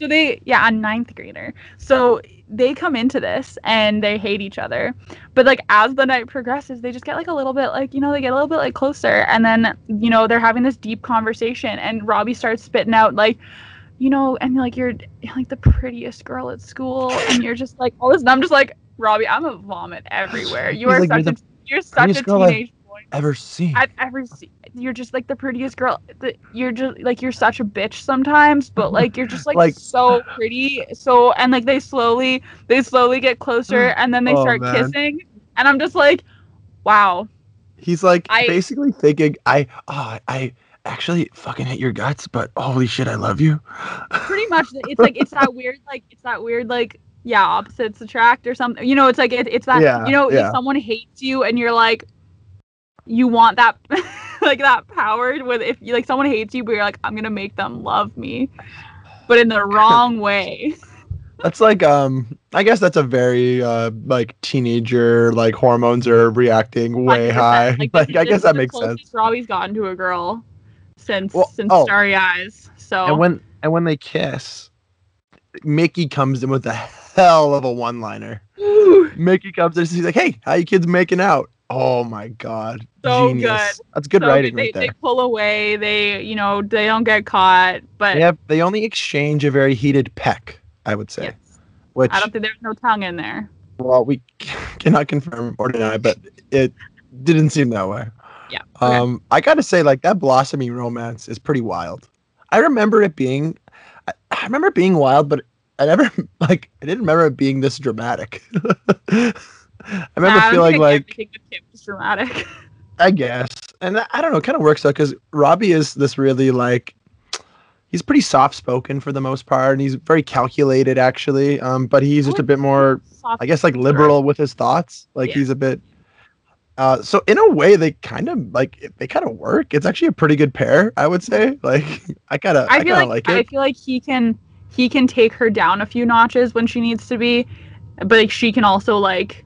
so they yeah, a ninth grader. So they come into this and they hate each other. But like as the night progresses, they just get like a little bit like, you know, they get a little bit like closer and then, you know, they're having this deep conversation and Robbie starts spitting out like you know, and like you're like the prettiest girl at school, and you're just like all this. And I'm just like Robbie, I'm a vomit everywhere. You He's are like, such "You're a you're such a teenage boy. Ever seen? I've ever seen. You're just like the prettiest girl. The, you're just like you're such a bitch sometimes, but like you're just like, Like- so pretty. So and like they slowly they slowly get closer and then they Oh, start man. kissing, and I'm just like, wow. He's like I- basically thinking, I, oh, I actually fucking hate your guts, but holy shit, I love you. Pretty much, it's like it's that weird like it's that weird like yeah opposites attract or something. You know, it's like it, it's that Yeah, you know yeah. if someone hates you and you're like you want that like that power with if you like someone hates you but you're like I'm gonna make them love me, but in the wrong way. That's like, um, I guess that's a very uh like teenager like hormones are reacting way 100%. high. Like, this- I guess that makes sense. closest Robbie's gotten to a girl since Well, since oh. Starry Eyes. So And when and when they kiss, Mickey comes in with a hell of a one-liner. Mickey comes in, she's like, "Hey, how you kids making out?" Oh my god, So genius! That's good so writing they, right they pull away. They you know they don't get caught, but They have they only exchange a very heated peck, I would say. yes, Which I don't think there's no tongue in there. well, we cannot confirm or deny, but it didn't seem that way. Yeah. okay. Um, I gotta say, like that blossoming romance is pretty wild. I remember it being, I, I remember it being wild, but I never like I didn't remember it being this dramatic. I remember Nah, feeling think like everything with Kim is dramatic. I guess, and I I don't know, it kind of works though because Robbie is this really like. He's pretty soft spoken for the most part, and he's very calculated actually. Um, but he's just a bit more I guess like liberal with his thoughts. Like Yeah. he's a bit. Uh, so in a way, they kind of like they kind of work. It's actually a pretty good pair, I would say. Like I kind of I, I feel of like, like, I feel like he can he can take her down a few notches when she needs to be, but like she can also like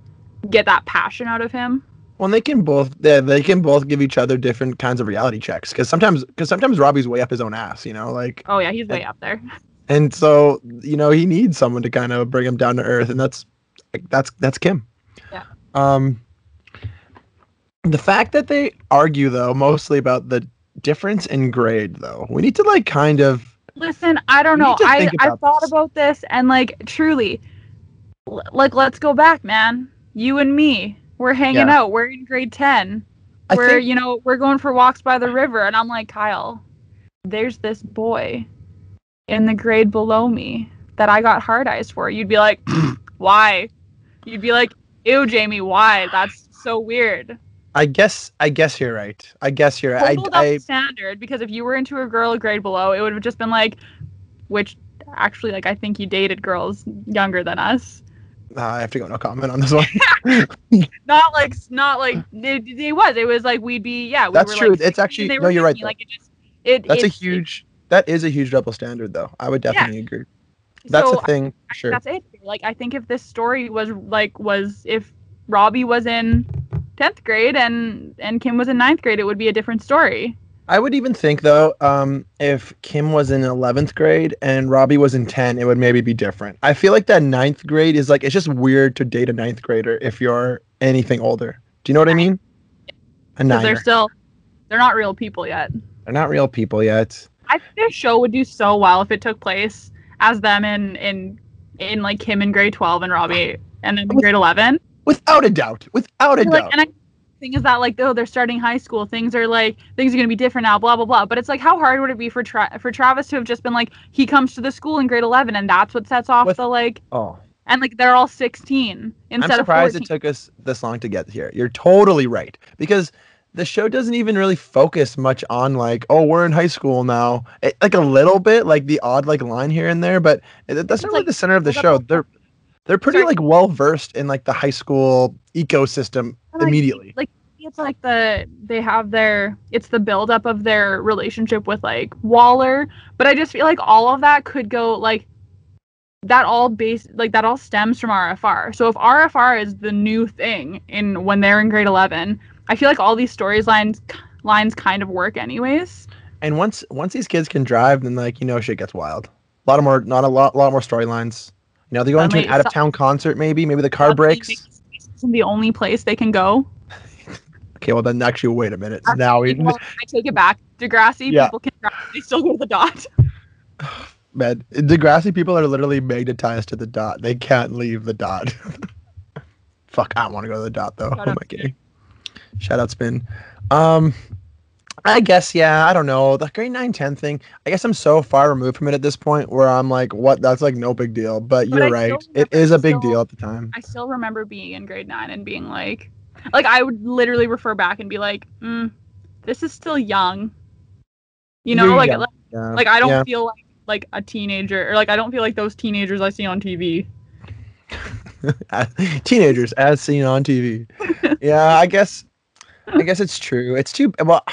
get that passion out of him. Well, they can both they, they can both give each other different kinds of reality checks because sometimes because sometimes Robbie's way up his own ass, you know, like Oh yeah, he's way up there. and so you know he needs someone to kind of bring him down to earth, and that's that's that's Kim. Yeah. Um. The fact that they argue though mostly about the difference in grade though, we need to like kind of Listen, I don't know. I I thought this. about this and like truly, l- like let's go back, man. You and me, we're hanging Yeah. out. We're in grade ten. I we're think- you know we're going for walks by the river, and I'm like Kyle, there's this boy in the grade below me that I got hard eyes for. You'd be like, why? You'd be like, ew, Jamie, why? That's so weird. I guess I guess you're right. I guess you're right. I, double I standard because if you were into a girl a grade below, it would have just been like, which actually, like, I think you dated girls younger than us. uh, I have to go no comment on this one. Not like, not like it, it was. It was like we'd be, yeah. We That's were, true. Like, It's actually- no, you're right, though. Like it just, it. That's a it's- huge. That is a huge double standard, though. I would Yeah. definitely agree. That's so a thing. I- Sure. That's it. Like I think if this story was like was if Robbie was in tenth grade and and Kim was in ninth grade, it would be a different story. I would even think though, um, if Kim was in eleventh grade and Robbie was in ten, it would maybe be different. I feel like that ninth grade is like it's just weird to date a ninth grader if you're anything older. Do you know what I mean? A Because they're still, they're not real people yet. They're not real people yet. I think their show would do so well if it took place as them in in in like Kim in grade twelve and Robbie and then grade eleven. Without a doubt. Without a Like, doubt. and I thing is that like oh they're starting high school things are like things are gonna be different now blah blah blah. But it's like how hard would it be for Tra- for Travis to have just been like he comes to the school in grade eleven and that's what sets off With- the like oh. and like they're all sixteen instead of I'm surprised of it took us this long to get here. You're totally right because the show doesn't even really focus much on like, oh, we're in high school now. It, like a little bit, like the odd like line here and there, but it, that's It's not really the center of the show. They're they're pretty Sorry. like well versed in like the high school ecosystem Like, immediately. Like it's like the they have their it's the buildup of their relationship with like Waller, but I just feel like all of that could go like that all base like that all stems from RFR. So if RFR is the new thing in when they're in grade 11, I feel like all these storylines lines kind of work anyways. And once once these kids can drive, then like you know shit gets wild. A lot of more, not a lot, lot more storylines. You know, they go into an out of town concert, maybe. Maybe the car breaks. the only place they can go. Okay, well then actually wait a minute. Now we I take it back. Degrassi, Yeah. people can. They still go to the dot. man, Degrassi people are literally magnetized to the dot. They can't leave the dot. Fuck, I want to go to the dot though. Shout out I kidding? Shout out spin. Um I guess yeah, I don't know. The grade 9 10 thing. I guess I'm so far removed from it at this point where I'm like, what that's like no big deal. But But you're I right. It is a big still- deal at the time. I still remember being in grade nine and being like, like I would literally refer back and be like, mm, this is still young. You know, You're like, young. like Yeah. like I don't yeah. feel like like a teenager or like I don't feel like those teenagers I see on TV. teenagers as seen on TV. yeah, I guess I guess it's true. It's too well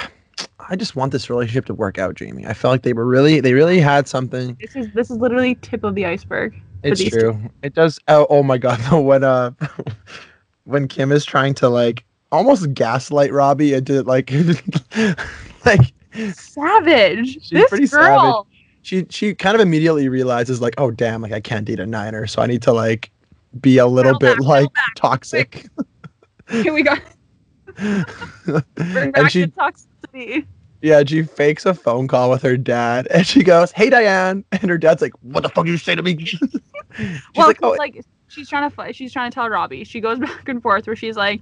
I just want this relationship to work out, Jamie. I felt like they were really they really had something. This is this is literally tip of the iceberg. It's these two. true. It does oh, oh my god, though when uh when Kim is trying to like almost gaslight Robbie into like like Savage. She's this pretty girl. she she kind of immediately realizes like, oh damn, like I can't date a niner, so I need to like be a little bit back, like toxic. Here we go. Bring back and she the toxicity. Yeah, she fakes a phone call with her dad, and she goes, "Hey, Diane," and her dad's like, "What the fuck you say to me?" she's well, like, 'cause, "Oh, like she's trying to fi- she's trying to tell Robbie. She goes back and forth where she's like,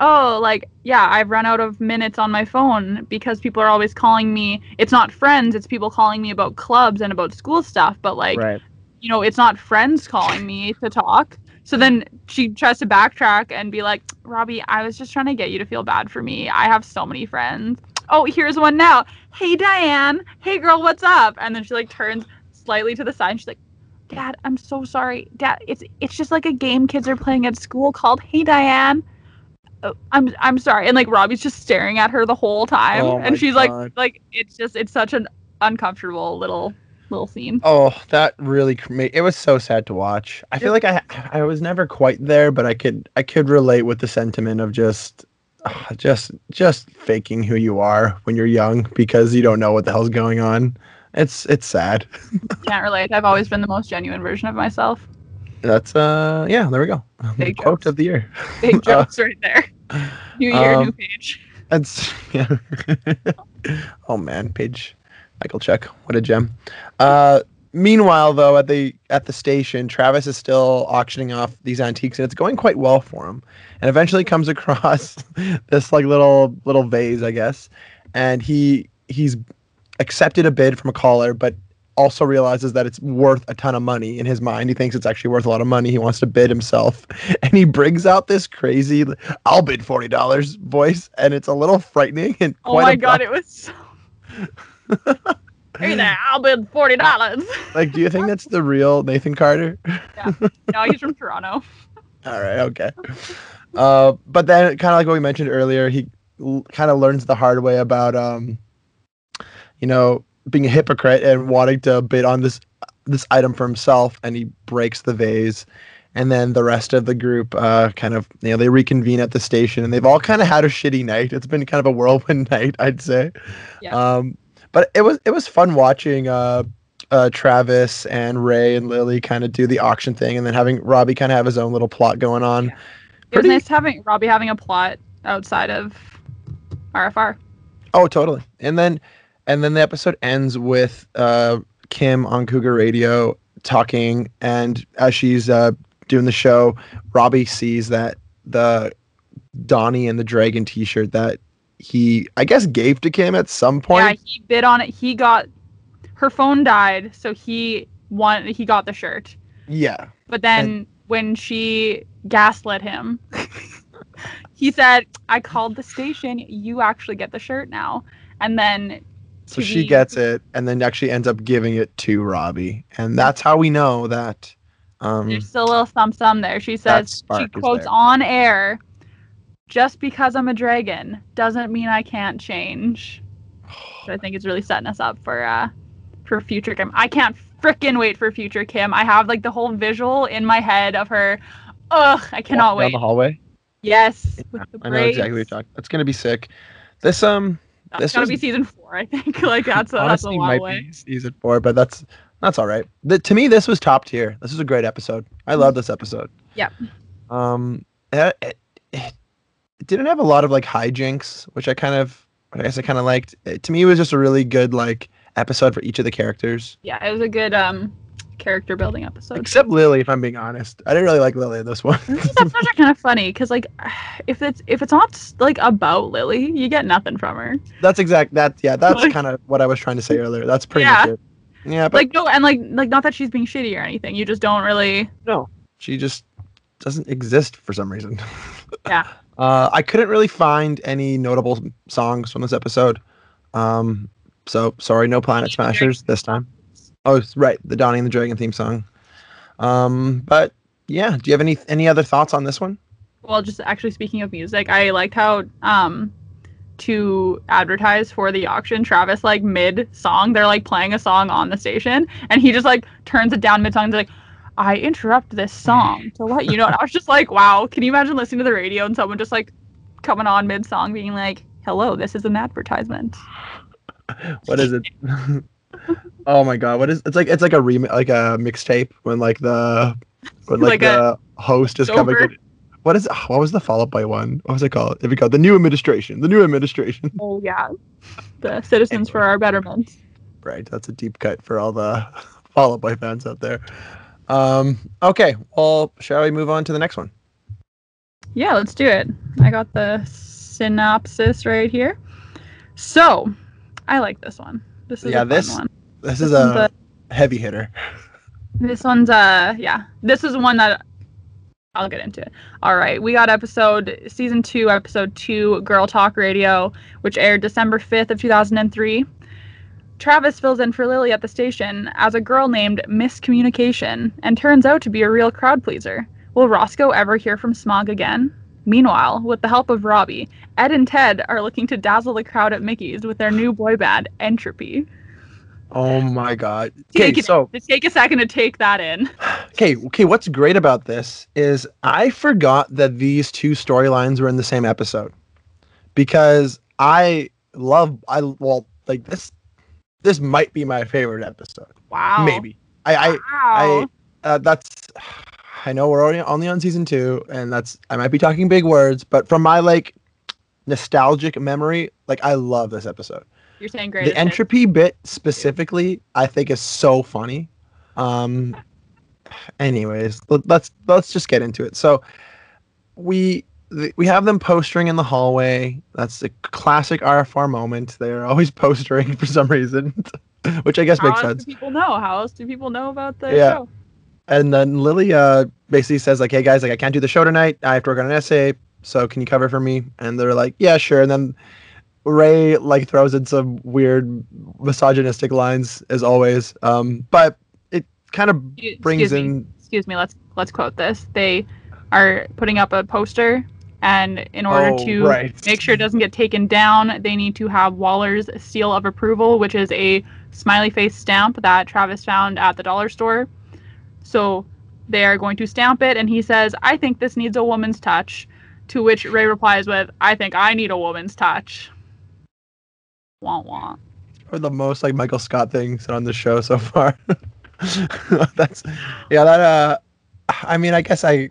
"Oh, like yeah, I've run out of minutes on my phone because people are always calling me. It's not friends, it's people calling me about clubs and about school stuff, but like, right." you know, it's not friends calling me to talk." So then she tries to backtrack and be like, "Robbie, I was just trying to get you to feel bad for me. I have so many friends." Oh, here's one now. Hey, Diane. Hey, girl, what's up? And then she like turns slightly to the side and she's like, Dad, I'm so sorry. Dad, it's it's just like a game kids are playing at school called Hey Diane. Oh, I'm I'm sorry. And like Robbie's just staring at her the whole time, Oh and she's God. like like it's just it's such an uncomfortable little little scene. Oh, that really made it was so sad to watch. I feel like I I was never quite there, but I could I could relate with the sentiment of just ah, just just faking who you are when you're young because you don't know what the hell's going on. It's it's sad. Can't relate. I've always been the most genuine version of myself. That's uh yeah, there we go. Big Quote jokes. of the year. Big Uh, jokes right there. New year, new um, page. That's yeah. oh man, Paige, Michael Check, what a gem. Uh, meanwhile, though, at the at the station, Travis is still auctioning off these antiques, and it's going quite well for him. And eventually comes across this like little little vase, I guess, and he he's accepted a bid from a caller, but also realizes that it's worth a ton of money in his mind. He thinks it's actually worth a lot of money. He wants to bid himself. And he brings out this crazy I'll bid forty dollars voice, and it's a little frightening and Oh my god, it was so Hey there, I'll bid forty dollars. Like, do you think that's the real Nathan Carter? Yeah. No, he's from Toronto. All right, okay. Uh, but then, kind of like what we mentioned earlier, he l- kind of learns the hard way about, um, you know, being a hypocrite and wanting to bid on this this item for himself, and he breaks the vase. And then the rest of the group, uh, kind of, you know, they reconvene at the station, and they've all kind of had a shitty night. It's been kind of a whirlwind night, I'd say. Yeah. Um, but it was it was fun watching uh, uh, Travis and Ray and Lily kind of do the auction thing, and then having Robbie kind of have his own little plot going on. It was nice having Robbie having a plot outside of RFR. Oh, totally. And then and then the episode ends with uh, Kim on Cougar Radio talking, and as she's uh, doing the show, Robbie sees that the Donnie and the Dragon T-shirt that he, I guess, gave to Kim at some point. Yeah, he bid on it. He got her phone died, so he won. He got the shirt. Yeah. But then when she gaslit him, he said, "I called the station. You actually get the shirt now." And then So she gets it, and then actually ends up giving it to Robbie, and that's how we know that Um, There's still a little some some there. She says she quotes on air, "Just because I'm a dragon doesn't mean I can't change." So I think it's really setting us up for uh for future Kim. I can't frickin' wait for future Kim. I have like the whole visual in my head of her. Ugh, I cannot walking down wait. the hallway. Yes, the I know exactly what you're talking. That's gonna be sick. This um That's this gonna was- be season four, I think. like that's a, that's a honestly might away. be season four, but that's that's all right. The, to me, this was top tier. This was a great episode. I love this episode. Yep. Um, it, it, it didn't have a lot of like hijinks, which I kind of, I guess I kind of liked. It, to me, it was just a really good like episode for each of the characters, Yeah, it was a good um character building episode. except Lily. If I'm being honest, I didn't really like Lily in this one. These episodes are kind of funny because like if it's if it's not like about Lily, you get nothing from her. that's exact. That yeah, that's Like- kind of what I was trying to say earlier. That's pretty Yeah. much it. Yeah, but like no, and like like not that she's being shitty or anything. You just don't really. No, she just doesn't exist for some reason. Yeah. Uh, I couldn't really find any notable songs from this episode. Um, so sorry, no Planet Smashers this time. Oh, right, the Donnie and the Dragon theme song. Um, but yeah, do you have any any other thoughts on this one? Well, just actually speaking of music, I liked how um to advertise for the auction, Travis like mid song, they're like playing a song on the station, and he just like turns it down mid song and like. I interrupt this song to let you know. And I was just like, wow, can you imagine listening to the radio and someone just like coming on mid song being like, hello, this is an advertisement. What is it? oh my god, what is it's like? It's like a rem like a mixtape when like the when like, Like the host is coming. In- What is what was the follow up by one? What was it called? It called the new administration, the new administration. Oh yeah, the citizens for our betterment. Right, that's a deep cut for all the Fall Out Boy fans out there. Um, okay, well, shall we move on to the next one? Yeah, let's do it. I got the synopsis right here. So, I like this one. This is Yeah, a this- one. This, This is one's a heavy hitter. This one's uh yeah. This is one that I'll get into it. All right, we got episode season 2, episode 2, Girl Talk Radio, which aired December 5th of 2003. Travis fills in for Lily at the station as a girl named Miss Communication and turns out to be a real crowd pleaser. Will Roscoe ever hear from Smog again? Meanwhile, with the help of Robbie, Ed and Ted are looking to dazzle the crowd at Mickey's with their new boy band, Entropy. Oh my god. Okay, Take so just take a second to take that in. okay, okay, what's great about this is I forgot that these two storylines were in the same episode. Because I love I well, like this this might be my favorite episode. Wow. Maybe. I I Wow. I uh, that's I know we're already only on season two, and that's I might be talking big words, but from my like nostalgic memory, like I love this episode. You're saying great. the entropy bit specifically, I think is so funny. Um, anyways, let, let's let's just get into it. So we th- we have them postering in the hallway. That's a classic RFR moment. They're always postering for some reason, which I guess How makes else sense. do people know? How else do people know about the Yeah. show? And then Lily uh, basically says like, "Hey guys, like I can't do the show tonight. I have to work on an essay. So can you cover for me?" And they're like, "Yeah, sure." And then Ray like throws in some weird misogynistic lines as always. Um, but it kind of Excuse brings me. in Excuse me. Let's let's quote this. They are putting up a poster, and in order Oh, to right. make sure it doesn't get taken down, they need to have Waller's seal of approval, which is a smiley face stamp that Travis found at the dollar store. So they are going to stamp it, and he says, "I think this needs a woman's touch." To which Ray replies with, "I think I need a woman's touch." Wah wah. or the most like Michael Scott thing said on the show so far. that's yeah. That uh, I mean, I guess I,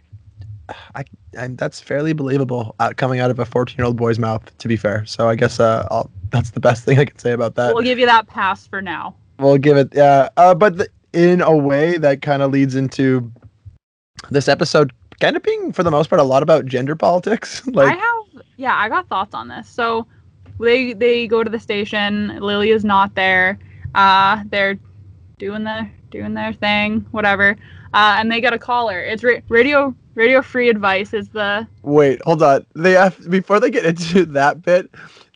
I, I that's fairly believable uh, coming out of a fourteen-year-old boy's mouth. To be fair, so I guess uh, I'll, that's the best thing I can say about that. We'll give you that pass for now. We'll give it, yeah. Uh, but the, in a way, that kind of leads into this episode kind of being, for the most part, a lot about gender politics. I have yeah, I got thoughts on this. So they they go to the station. Lily is not there. Uh, they're doing the doing their thing, whatever. Uh, and they get a caller. It's ra- radio Radio Free Advice is the Wait, hold on. They have before they get into that bit.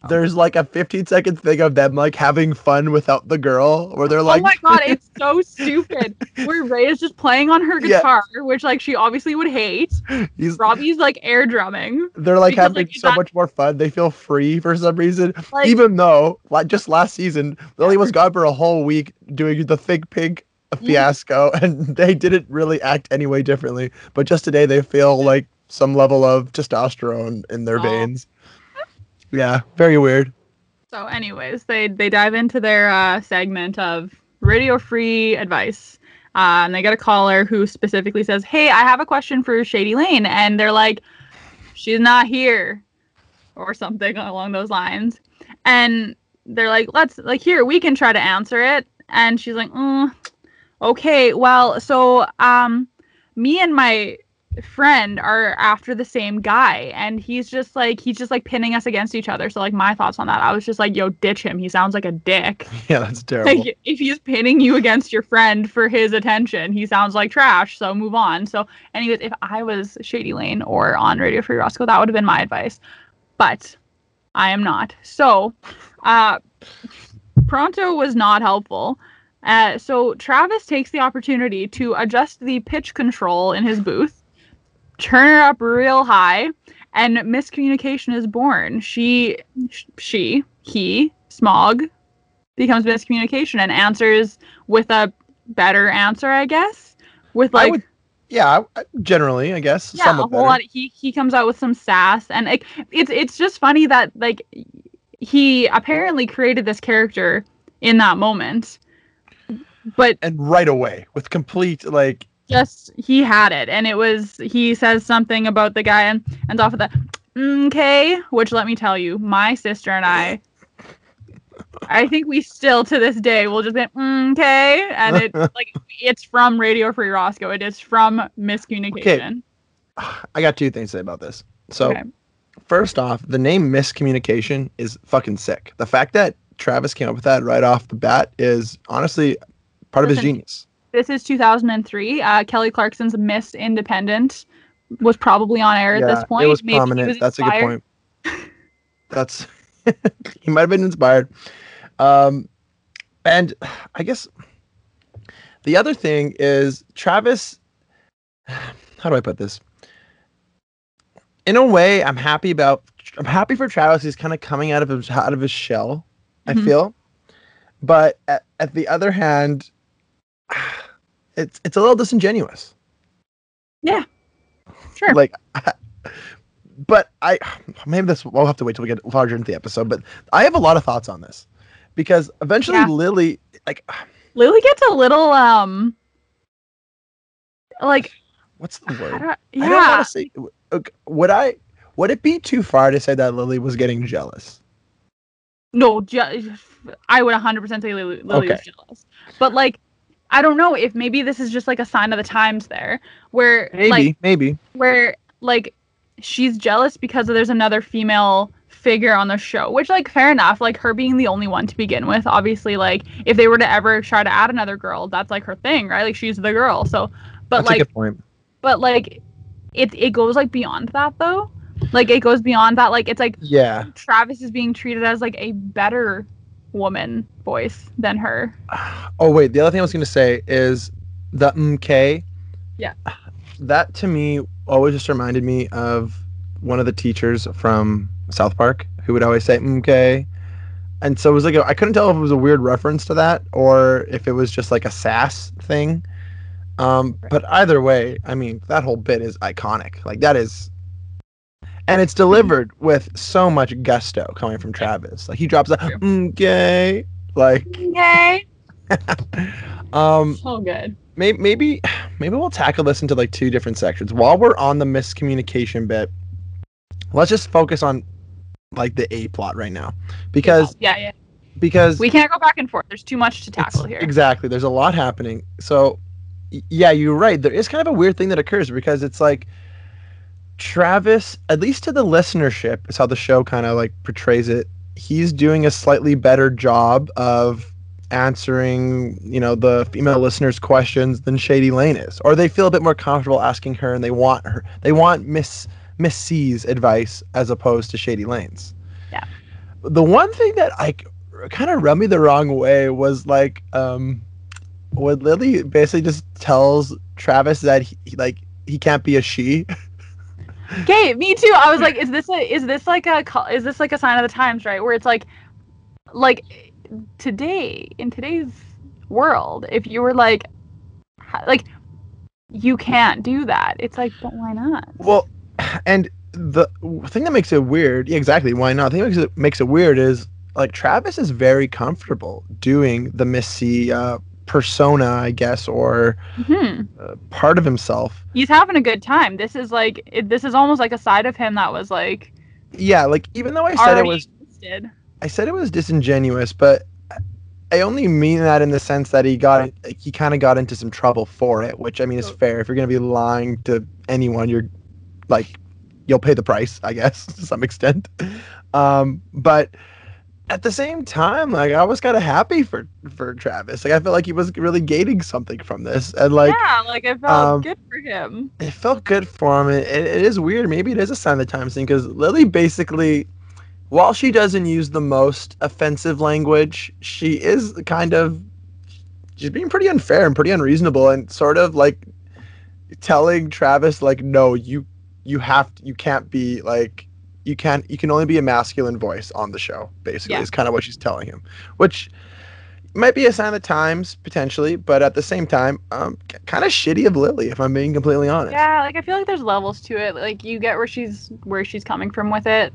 Oh. There's like a 15 second thing of them like having fun without the girl, where they're oh like, oh my god, it's so stupid. Where Ray is just playing on her Yeah. guitar, which like she obviously would hate. he's, Robbie's like air drumming. they're like because, having like, so that- much more fun. They feel free for some reason, Like even though like just last season Lily was gone for a whole week doing the Think Pink Mm-hmm. fiasco, and they didn't really act any way differently. But just today, they feel like some level of testosterone in their Oh. veins. Yeah, very weird. so anyways, they they dive into their uh segment of Radio Free Advice. Uh, and they get a caller who specifically says, "Hey, I have a question for Shady Lane," and they're like, "She's not here," or something along those lines. And they're like, "Let's like here we can try to answer it." And she's like, mm, "Okay, well, so um, me and my friend are after the same guy and he's just like he's just like pinning us against each other. So like my thoughts on that i was just like yo ditch him. He sounds like a dick. Yeah, that's terrible. like if he's pinning you against your friend for his attention he sounds like trash. So move on. So anyways if i was shady lane or on radio free roscoe that would have been my advice. But i am not. So uh pronto was not helpful uh, so Travis takes the opportunity to adjust the pitch control in his booth, turn it up real high, and Miss Communication is born. She, sh- she, he, Smog, becomes Miss Communication and answers with a better answer, I guess. With like would- Yeah, generally, I guess. yeah, a whole lot. He he comes out with some sass, and like it's it's just funny that like he apparently created this character in that moment, but and right away with complete like just he had it, and it was he says something about the guy and ends off with the okay, which let me tell you, my sister and I. I think we still to this day will just be okay, and it like it's from Radio Free Roscoe. It is from Miss Communication. okay. I got two things to say about this. So Okay. first off, the name Miss Communication is fucking sick. The fact that Travis came up with that right off the bat is honestly part of his genius. This is 2003. Uh, Kelly Clarkson's Miss Independent was probably on air at this point. it was Maybe prominent. was That's a good point. That's he might have been inspired. Um, and I guess the other thing is Travis. How do I put this? In a way, I'm happy about. I'm happy for Travis. He's kind of coming out of his out of his shell. I Mhm. feel, but at, at the other hand, it's it's a little disingenuous. Yeah, sure. Like, but I maybe this we'll have to wait till we get larger into the episode. But I have a lot of thoughts on this because eventually Yeah. Lily, like, Lily gets a little um like what's the I word? I yeah. don't want to say. Would I? Would it be too far to say that Lily was getting jealous? no, ju- I would 100% say Lily, Lily was Okay. jealous. But like I don't know if maybe this is just like a sign of the times there where Maybe, like maybe. where like she's jealous because there's another female figure on the show which like fair enough like her being the only one to begin with obviously like if they were to ever try to add another girl that's like her thing right like she's the girl so but That's like a good point. but like it it goes like beyond that though like it goes beyond that like it's like Yeah. travis is being treated as like a better woman voice than her Oh wait, the other thing I was going to say is the MK. Yeah. That to me always just reminded me of one of the teachers from South Park who would always say MK. And so it was like I I couldn't tell if it was a weird reference to that or if it was just like a sass thing. Um, but either way, I mean that whole bit is iconic. Like that is, and it's delivered with so much gusto coming from Travis. Like he drops a True. MK, like yay um so good. maybe maybe maybe we'll tackle this into like two different sections. While we're on the Miss Communication bit let's just focus on like the a plot right now. Because yeah yeah because we can't go back and forth. There's too much to tackle here. exactly there's a lot happening. So yeah you're right. There is kind of a weird thing that occurs because it's like travis at least to the listenership is how the show kind of like portrays it he's doing a slightly better job of answering, you know, the female listeners' questions than Shady Lane is, or they feel a bit more comfortable asking her, and they want her, they want Miss Miss C's advice as opposed to Shady Lane's. Yeah. The one thing that I kind of rubbed me the wrong way was like, um, when Lily basically just tells Travis that he like he can't be a she. Okay, me too. I was like, is this a is this like a is this like a sign of the times, right? Where it's like, like today in today's world, if you were like, like, you can't do that. It's like, but why not? Well, and the thing that makes it weird, yeah, exactly. Why not? The thing that makes it, makes it weird is like Travis is very comfortable doing the Missy uh, persona, I guess, or hmm uh, part of himself. He's having a good time. This is like it, this is almost like a side of him that was like Yeah, like even though I said it was, existed. I said it was disingenuous, but I only mean that in the sense that he got he kind of got into some trouble for it, which I mean is fair. If you're gonna be lying to anyone, you're like you'll pay the price, I guess, to some extent. Um, but at the same time, like I was kind of happy for for Travis. Like I felt like he was really gaining something from this, and like yeah, like it felt um, good for him. it felt good for him. It, it, it is weird. Maybe it is a sign of the times thing because Lily basically, while she doesn't use the most offensive language, she is kind of she's being pretty unfair and pretty unreasonable and sort of like telling Travis like, no, you you have to, you can't be like you can't you can only be a masculine voice on the show. Basically, Yeah. is kind of what she's telling him, which might be a sign of the times potentially, but at the same time, um, kind of shitty of Lily, if I'm being completely honest. Yeah, like I feel like there's levels to it. Like you get where she's where she's coming from with it.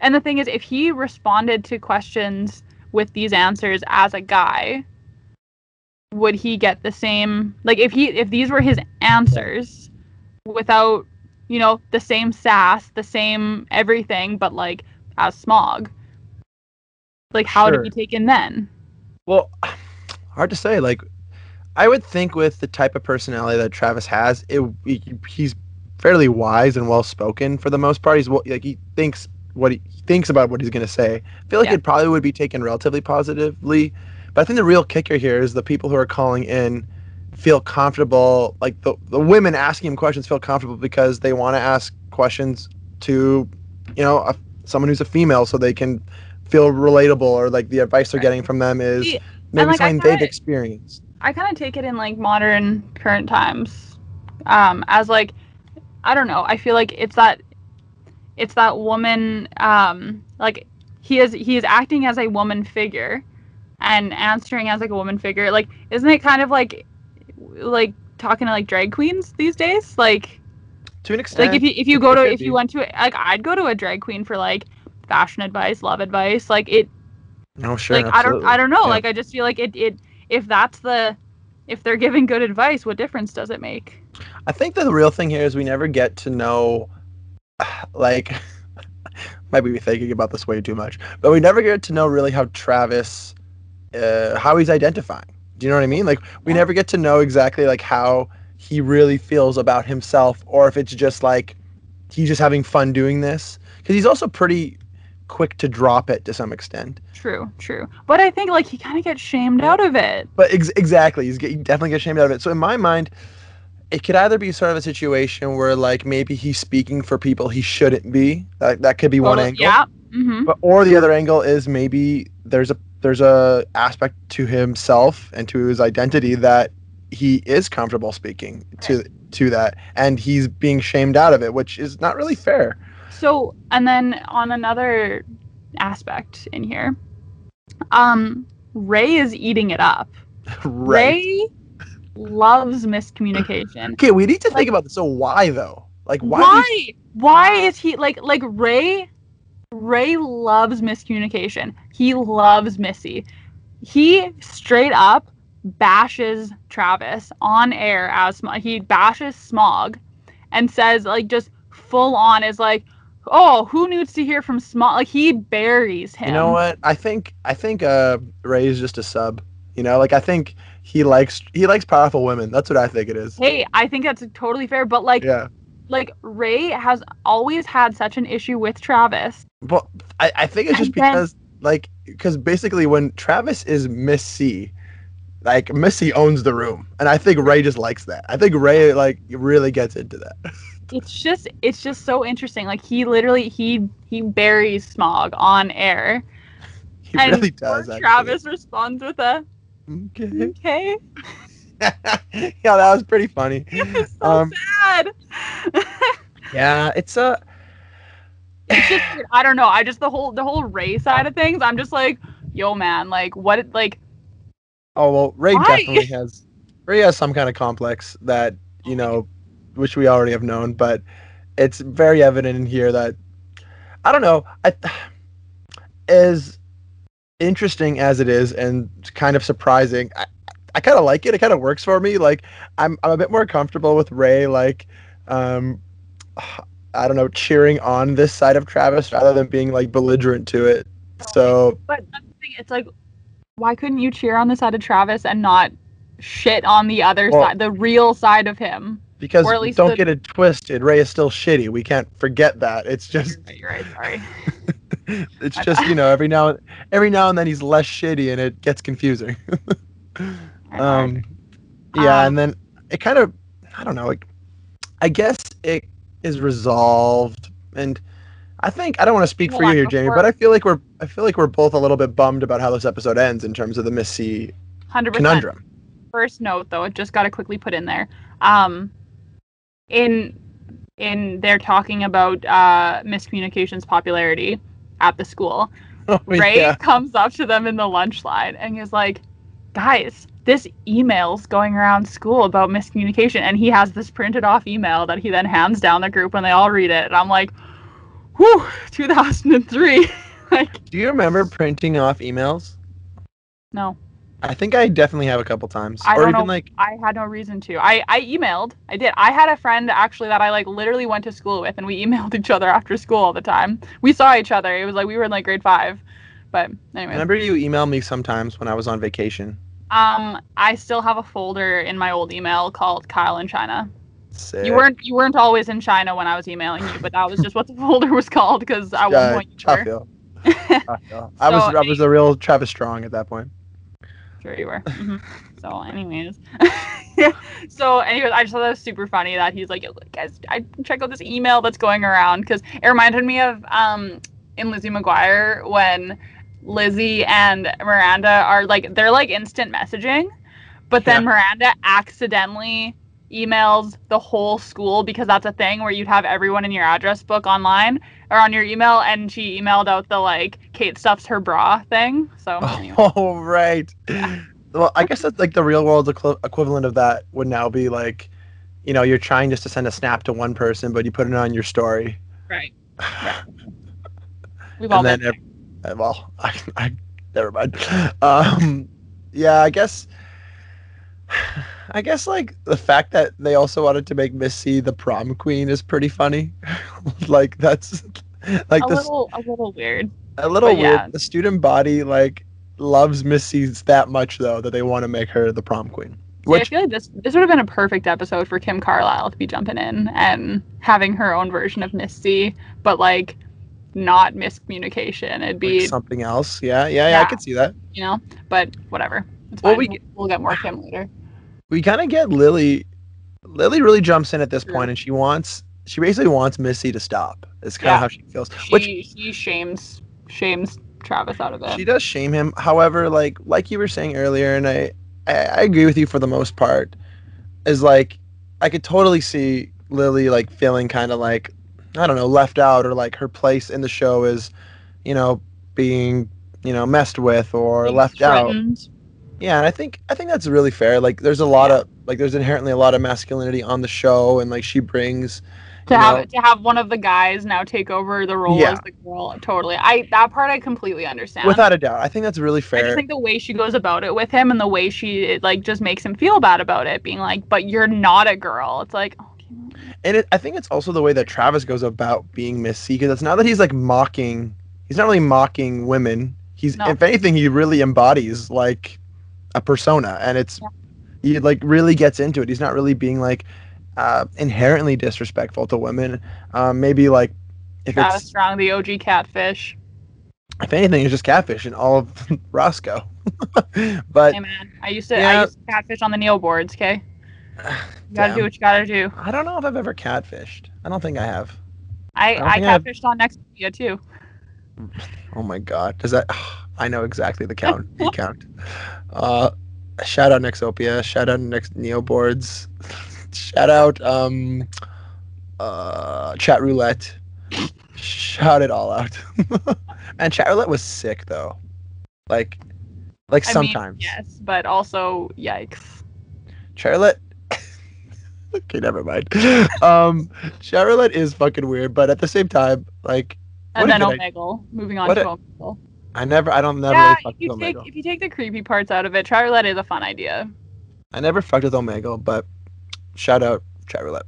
And the thing is, if he responded to questions with these answers as a guy, would he get the same? Like if he if these were his answers without, you know, the same sass, the same everything, but like as smog. Like how Sure. to be taken then? Well, hard to say. Like, I would think with the type of personality that Travis has, it he's fairly wise and well spoken for the most part. He's like he thinks what he thinks about what he's gonna say. I feel like Yeah. it probably would be taken relatively positively, but I think the real kicker here is the people who are calling in feel comfortable. Like the the women asking him questions feel comfortable because they want to ask questions to, you know, a, someone who's a female, so they can feel relatable or like the advice they're getting from them is maybe like, something they've experienced. I kind of take it in like modern current times um as like I don't know. I feel like it's that it's that woman um like he is he is acting as a woman figure and answering as like a woman figure. Like isn't it kind of like like talking to like drag queens these days? Like To an extent, like if you if you go to if you went to like I'd go to a drag queen for like fashion advice, love advice. Like it no, sure, like I don't. I don't know. Yeah. Like I just feel like it it if that's the if they're giving good advice, what difference does it make? I think the real thing here is we never get to know, like, might be thinking about this way too much, but we never get to know really how Travis, uh, how he's identifying. Do you know what I mean? Like, we never get to know exactly like how he really feels about himself, or if it's just like he's just having fun doing this. Because he's also pretty quick to drop it to some extent. True, true. But I think like he kind of gets shamed out of it. But ex- exactly, he's get, he definitely gets shamed out of it. So in my mind, it could either be sort of a situation where like maybe he's speaking for people he shouldn't be. That that could be one angle. Yeah. Mm-hmm. But or the other angle is maybe there's a there's a aspect to himself and to his identity that he is comfortable speaking to to that and he's being shamed out of it, which is not really fair. So, and then on another aspect in here, um, Ray is eating it up. right. Ray loves Miss Communication. Okay, we need to Like- think about this. So why though? Like why? Why? Why is he like like Ray? Ray loves Miss Communication. He loves Missy. He straight up bashes Travis on air as he bashes Smog, and says like just full on is like, oh, who needs to hear from Smog? Like he buries him. You know what? I think I think uh Ray is just a sub. You know, like I think he likes he likes powerful women. That's what I think it is. Hey, I think that's totally fair, but like Yeah. Like Ray has always had such an issue with Travis. Well, I, I think it's just And then- because like because basically when Travis is Miss C, like Missy owns the room, and I think Ray just likes that. I think Ray like really gets into that. it's just it's just so interesting. Like he literally he he buries Smog on air. He really does. Actually. Travis responds with a okay. Okay. yeah, that was pretty funny. It's so um, sad. yeah, it's a. it's just I don't know. I just the whole the whole Ray side of things. I'm just like, yo, man, like what? Like. Oh well, Ray why? definitely has. Ray has some kind of complex that you know, which we already have known, but it's very evident in here that I don't know. I as interesting as it is and kind of surprising. I, I kind of like it. It kind of works for me. Like I'm I'm a bit more comfortable with Ray. Like, um, I don't know, cheering on this side of Travis rather than being like belligerent to it. So, but that's the thing. It's like, why couldn't you cheer on the side of Travis and not shit on the other well, side, the real side of him? Because or at least don't the... get it twisted. Ray is still shitty. We can't forget that. It's just. You're right. You're right sorry. it's just you know every now every now and then he's less shitty and it gets confusing. um, yeah, um, and then it kind of I don't know. Like, I guess it is resolved, and I think I don't want to speak for you here, Jamie, but I feel like we're I feel like we're both a little bit bummed about how this episode ends in terms of the Missy conundrum. First note, though, it just got to quickly put in there. Um, in in they're talking about uh, Miss Communication's popularity at the school. Oh, Ray yeah. comes up to them in the lunch line and he's like, guys, this email's going around school about Miss Communication. And he has this printed off email that he then hands down the group when they all read it. And I'm like, whew, 2003. like, Do you remember printing off emails? No. I think I definitely have a couple times. I or even know, like I had no reason to. I I emailed. I did. I had a friend actually that I like literally went to school with and we emailed each other after school all the time. We saw each other. It was like we were in like grade 5. But anyway. Remember you emailed me sometimes when I was on vacation. Um I still have a folder in my old email called Kyle in China. Sick. You weren't you weren't always in China when I was emailing you, but that was just what the folder was called because at one point you were. I was I was a real Travis Strong at that point sure you were. Mm-hmm. so, anyways, so anyways, I just thought that was super funny that he's like, guys, I check out this email that's going around because it reminded me of um in Lizzie McGuire when Lizzie and Miranda are like they're like instant messaging, but then yeah. Miranda accidentally emails the whole school because that's a thing where you'd have everyone in your address book online or on your email and she emailed out the like Kate stuffs her bra thing. So oh, anyway. Oh right. Yeah. Well, I guess that's like the real world equ- equivalent of that would now be like, you know, you're trying just to send a snap to one person, but you put it on your story. Right. right. We've all and been then, well, I, I never mind. Um, yeah, I guess I guess like the fact that they also wanted to make Missy the prom queen is pretty funny. like that's like a this, little a little weird. A little weird. Yeah. The student body like loves Missy that much though that they want to make her the prom queen. Which, yeah, I feel like this this would have been a perfect episode for Kim Carlisle to be jumping in and having her own version of Missy, but like not Miss Communication. It'd be like something else. Yeah, yeah, yeah, yeah, I could see that. You know, but whatever. It's well, we, we'll, we'll get more Kim later we kind of get Lily. Lily really jumps in at this point, and she wants she basically wants Missy to stop. It's kind of yeah. how she feels. She, which she shames shames Travis out of it. She does shame him. However, like like you were saying earlier, and I, I, I agree with you for the most part, is like I could totally see Lily like feeling kind of like I don't know left out or like her place in the show is, you know, being you know messed with or being left threatened. out. Yeah, and I think I think that's really fair. Like there's a lot yeah. of like there's inherently a lot of masculinity on the show and like she brings to have know, to have one of the guys now take over the role yeah. as the girl. Totally. I that part I completely understand. Without a doubt. I think that's really fair. I just think the way she goes about it with him and the way she it, like just makes him feel bad about it, being like, "But you're not a girl." It's like, and it, I think it's also the way that Travis goes about being Missy because it's not that he's like mocking. He's not really mocking women. He's, no. if anything, he really embodies like a persona, and it's yeah. he like really gets into it. He's not really being like uh, inherently disrespectful to women. Um, maybe like if it's strong, the OG catfish. if anything, it's just catfish in all of Roscoe. but Hey man, I used to Yeah. I used to catfish on the Neoboards. Okay, you gotta Damn. do what you gotta do. I don't know if I've ever catfished. I don't think I have. I I I catfished on Nexopia too. Oh my god. Does that I know exactly the count the count. Uh shout out Nexopia, shout out Next Neoboards. shout out um uh chat roulette. Shout it all out. and chat roulette was sick though. Like like I mean, sometimes. yes, but also yikes. Charlotte. Okay, never mind. Um, Charlotte is fucking weird, but at the same time, like, And then Omegle. Moving on to a- Omegle. I never, I don't never Yeah, really if you with take Omegle. if you take the creepy parts out of it, Charlotte is a fun idea. I never fucked with Omegle, but shout out Charlotte.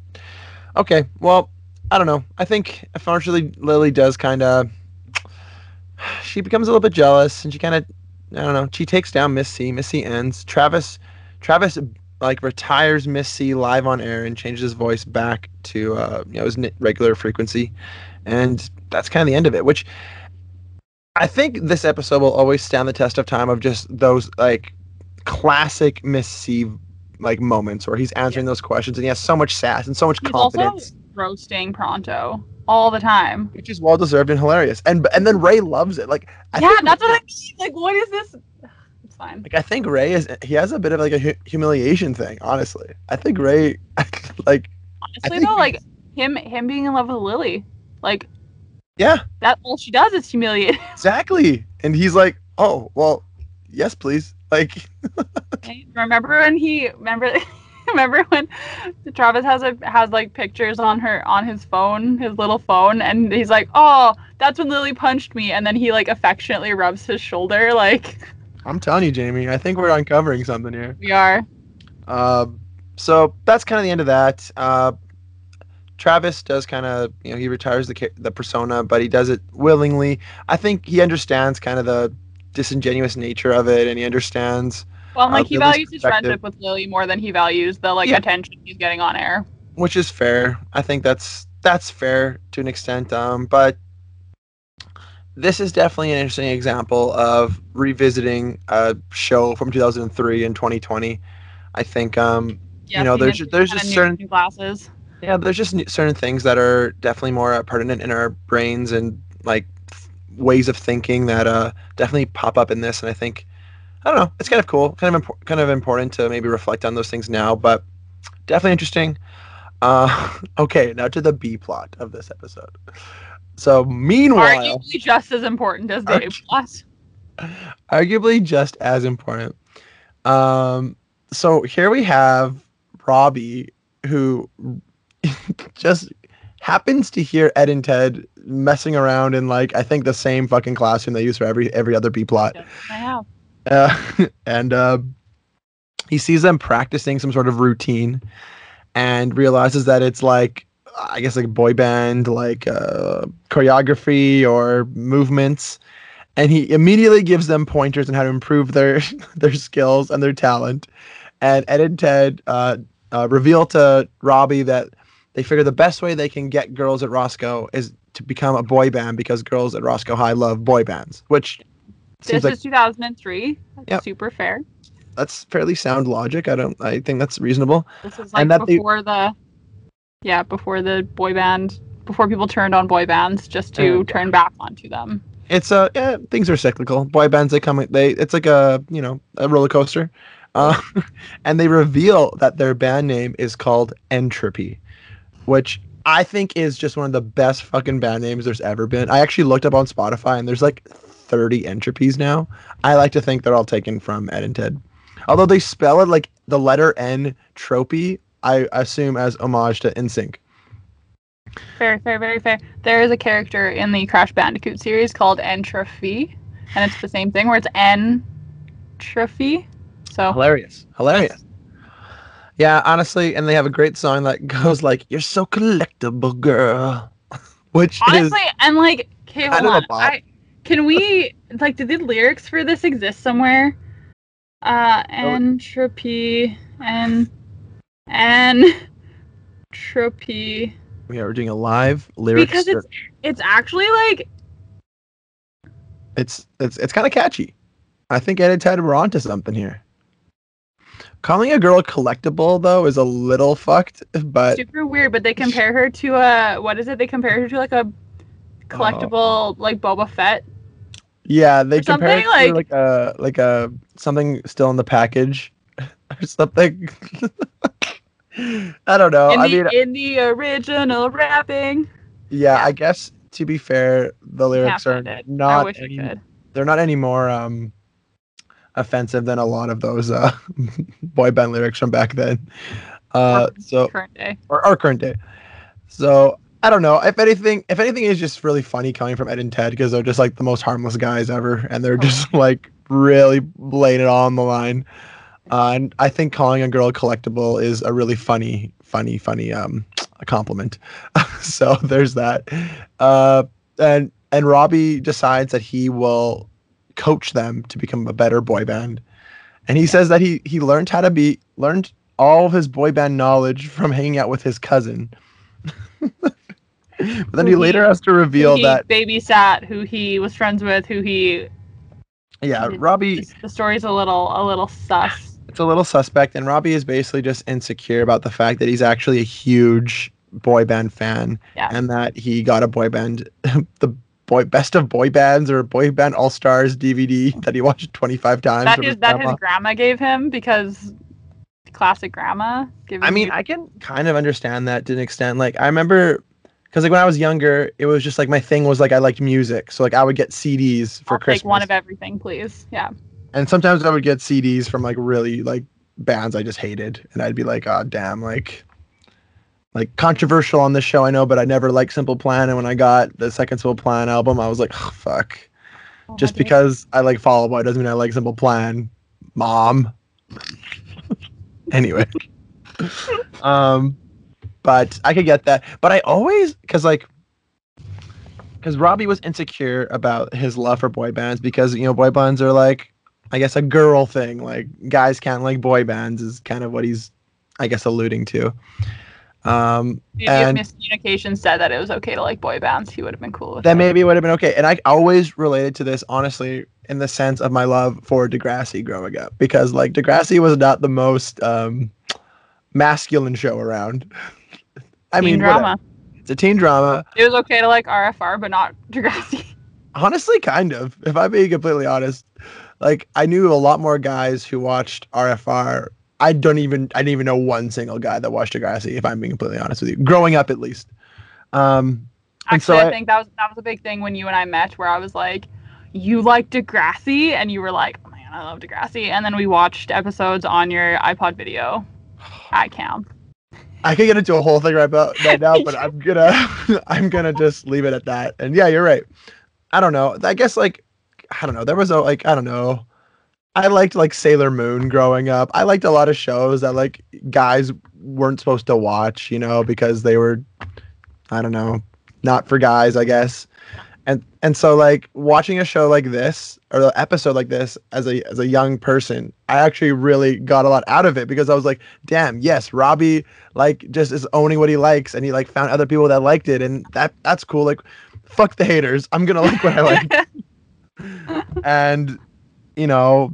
Okay, well, I don't know. I think unfortunately Lily does kind of. She becomes a little bit jealous, and she kind of, I don't know. She takes down Missy. Miss C ends. Travis, Travis, like retires Missy live on air and changes his voice back to uh, you know his regular frequency, and that's kind of the end of it. Which I think this episode will always stand the test of time of just those like classic Missy like moments where he's answering those questions and he has so much sass and so much He's confidence. also roasting Pronto all the time. which is well deserved and hilarious. And and then Ray loves it. Like I yeah, that's what I mean. Like, what is this? Fine. like I think Ray is he has a bit of like a hu- humiliation thing. Honestly, I think Ray like Honestly, though, like him him being in love with Lily, like yeah that all she does is humiliate. exactly. And he's like, oh well, yes please. Like remember when he remember remember when Travis has a has like pictures on her on his phone, his little phone, and he's like, "Oh, that's when Lily punched me," and then he like affectionately rubs his shoulder, like I'm telling you, Jamie, I think we're uncovering something here. we are. Um, so that's kind of the end of that. Uh, Travis does kind of, you know, he retires the the persona, but he does it willingly. I think he understands kind of the disingenuous nature of it, and he understands, Well, Uh, like he Lily's values his friendship with Lily more than he values the like Yeah. attention he's getting on air. which is fair. I think that's that's fair to an extent. Um, but this is definitely an interesting example of revisiting a show from 2003 and 2020. I think, um, Yeah, know, there's there's just certain- new glasses. yeah, there's just certain things that are definitely more uh, pertinent in our brains and like f- ways of thinking that uh definitely pop up in this. And I think I don't know, it's kind of cool, kind of kind of important to maybe reflect on those things now, but definitely interesting. Uh, okay, now to the B plot of this episode. So meanwhile, Arguably just as important as the A Argu- plot. arguably just as important. Um, so here we have Robbie, who just happens to hear Ed and Ted messing around in like I think the same fucking classroom they use for every every other B plot, have. uh, and uh, he sees them practicing some sort of routine, and realizes that it's like I guess like boy band like uh, choreography or movements, and he immediately gives them pointers on how to improve their their skills and their talent. And Ed and Ted uh, uh, reveal to Robbie that they figure the best way they can get girls at Roscoe is to become a boy band because girls at Roscoe High love boy bands, which This seems like is 2003. That's Yep. super fair. that's fairly sound logic. I don't. I think that's reasonable. This is like And that they- before the yeah, before the boy band before people turned on boy bands just to And- turn back onto them. It's uh, yeah, things are cyclical. Boy bands they come. They it's like a you know a roller coaster, uh, and they reveal that their band name is called Entropy, which I think is just one of the best fucking band names there's ever been. I actually looked up on Spotify and there's like 30 entropies now. I like to think they're all taken from Ed and Ted, although they spell it like the letter N tropy. I assume as homage to NSYNC. Fair, fair, very fair. There is a character in the Crash Bandicoot series called Entropy, and it's the same thing where it's Entropy. So hilarious hilarious yeah honestly and they have a great song that goes like you're so collectible girl which is honestly, is and like, okay, hold of on. I, can we like? Did the lyrics for this exist somewhere? Uh, entropy and entropy. Yeah, we are doing a live lyrics because it's it's actually like it's it's it's kind of catchy. I think Ed and Ted were onto something here. Calling a girl collectible though is a little fucked, but Super weird, but they compare her to a what is it? They compare her to like a collectible oh. like Boba Fett. yeah, they compare it something to like a like a something still in the package or something. I don't know. in I the mean, in the original wrapping. yeah, yeah. I guess to be fair, the lyrics are not any, they're not any more um offensive than a lot of those uh boy band lyrics from back then. Uh Or so Current day. or, or current day. So I don't know. If anything, if anything is just really funny coming from Ed and Ted because they're just like the most harmless guys ever, and they're just like really laying it all on the line. Uh, and I think calling a girl collectible is a really funny, funny, funny um a compliment. so there's that. Uh, and and Robbie decides that he will coach them to become a better boy band. And he says that he he learned how to be learned all of his boy band knowledge from hanging out with his cousin. but then he he- later has to Who reveal he that babysat, who he was friends with, who he. yeah, Robbie The story's a little a little sus. It's a little suspect and Robbie is basically just insecure about the fact that he's actually a huge boy band fan Yeah. and that he got a boy band the boy best of boy bands or boy band all stars DVD that he watched 25 times That his his that grandma. his grandma gave him because classic grandma. I mean, you- I can kind of understand that to an extent. Like, I remember because like when I was younger, it was just like my thing was like I liked music, so like I would get CDs for I'll Christmas, take one of everything, please. Yeah. And sometimes I would get CDs from like really like bands I just hated, and I'd be like, oh damn, like. Like controversial on this show, I know, but I never liked Simple Plan. And when I got the second Simple Plan album, I was like, oh, "Fuck!" Oh, Just dear. because I like Fall Out Boy doesn't mean I like Simple Plan, Mom. anyway, um, but I could get that. But I always, because like, because Robbie was insecure about his love for boy bands because you know boy bands are like, I guess a girl thing. Like guys can't like boy bands is kind of what he's, I guess, alluding to. Um, Maybe and- if Miss Communication said that it was okay to like boy bands, he would have been cool with then it. maybe it would have been okay. And I always related to this honestly in the sense of my love for Degrassi growing up because like Degrassi was not the most um, masculine show around. I Teen mean, drama. whatever. it's a teen drama. It was okay to like RFR, but not Degrassi. Honestly, kind of. If I'm being completely honest, like I knew a lot more guys who watched RFR. I don't even I didn't even know one single guy that watched Degrassi. If I'm being completely honest with you, growing up at least. Um, And so Actually, I, I- think that was that was a big thing when you and I met, where I was like, "You like Degrassi," and you were like, "Oh man, I love Degrassi." And then we watched episodes on your iPod video at camp. I could get into a whole thing right about right now, but I'm gonna I'm gonna just leave it at that. And yeah, you're right. I don't know. I guess like I don't know. There was a like I don't know. I liked like Sailor Moon growing up. I liked a lot of shows that like guys weren't supposed to watch, you know, because they were I don't know, not for guys, I guess. And and so like watching a show like this or the episode like this as a as a young person, I actually really got a lot out of it because I was like, damn, yes, Robbie like just is owning what he likes and he like found other people that liked it and that that's cool. Like fuck the haters. I'm gonna like what I like. and you know,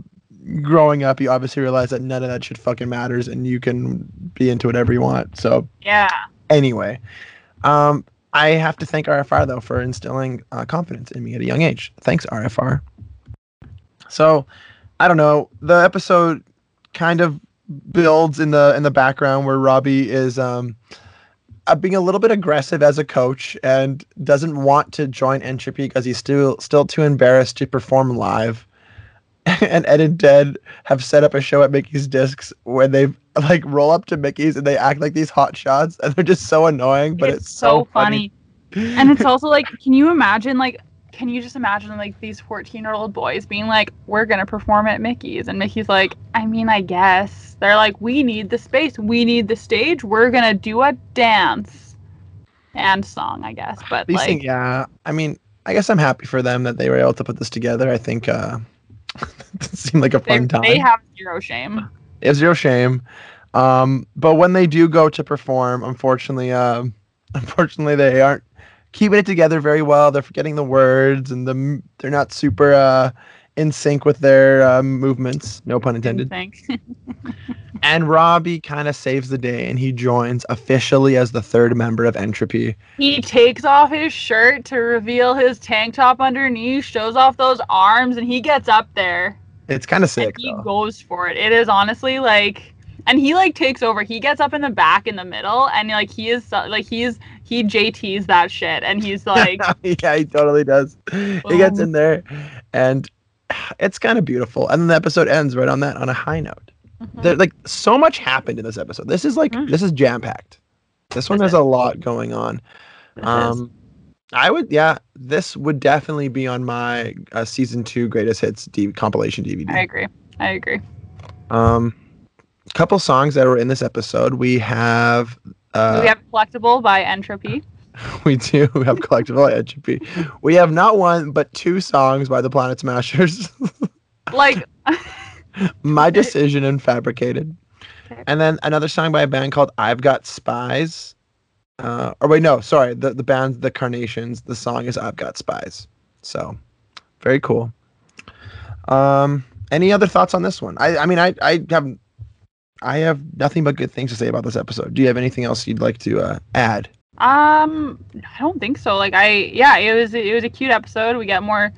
growing up you obviously realize that none of that shit fucking matters and you can be into whatever you want. So yeah. anyway um i have to thank rfr though for instilling uh, confidence in me at a young age thanks rfr so i don't know the episode kind of builds in the in the background where robbie is um Uh, being a little bit aggressive as a coach and doesn't want to join entropy because he's still still too embarrassed to perform live and Ed and Ted have set up a show at Mickey's Discs where they like roll up to Mickey's and they act like these hot shots and they're just so annoying, but it's, so funny. and it's also like, can you imagine like? Can you just imagine like these 14 year old boys being like, we're going to perform at Mickey's? And Mickey's like, I mean, I guess. They're like, we need the space. We need the stage. We're going to do a dance and song, I guess. But These like, things, yeah. I mean, I guess I'm happy for them that they were able to put this together. I think uh, it seemed like a they, fun time. they have zero shame. They have zero shame. Um, but when they do go to perform, unfortunately, um, unfortunately, they aren't keeping it together very well. They're forgetting the words and the they're not super uh, in sync with their uh, movements. No pun intended. Thanks. And Robbie kind of saves the day and he joins officially as the third member of Entropy. he takes off his shirt to reveal his tank top underneath, shows off those arms, and he gets up there. It's kind of and sick he though. goes for it. It is honestly like, and he like takes over. He gets up in the back in the middle, and like he is like he's he JT's that shit, and he's like, yeah, he totally does. He gets Um, in there and it's kind of beautiful. And then the episode ends right on that on a high note. mhm. There like so much happened in this episode. This is like Mhm. this is jam packed. This one has a lot going on. This is- Um, I would, yeah, this would definitely be on my uh, season two greatest hits D- compilation DVD. I agree. I agree. Um, couple songs that were in this episode. We have, uh, we have collectible by Entropy. we do We have collectible by entropy. We have not one but two songs by the Planet Smashers. Like, my decision and fabricated, Okay. and then another song by a band called I've Got Spies. Uh, or wait, no, sorry, the the band The Carnations. The song is I've Got Spies. So, very cool. Um, any other thoughts on this one? I I mean, I I have I have nothing but good things to say about this episode. Do you have anything else you'd like to uh, add? um, I don't think so. Like, I yeah, it was it was a cute episode. We get more,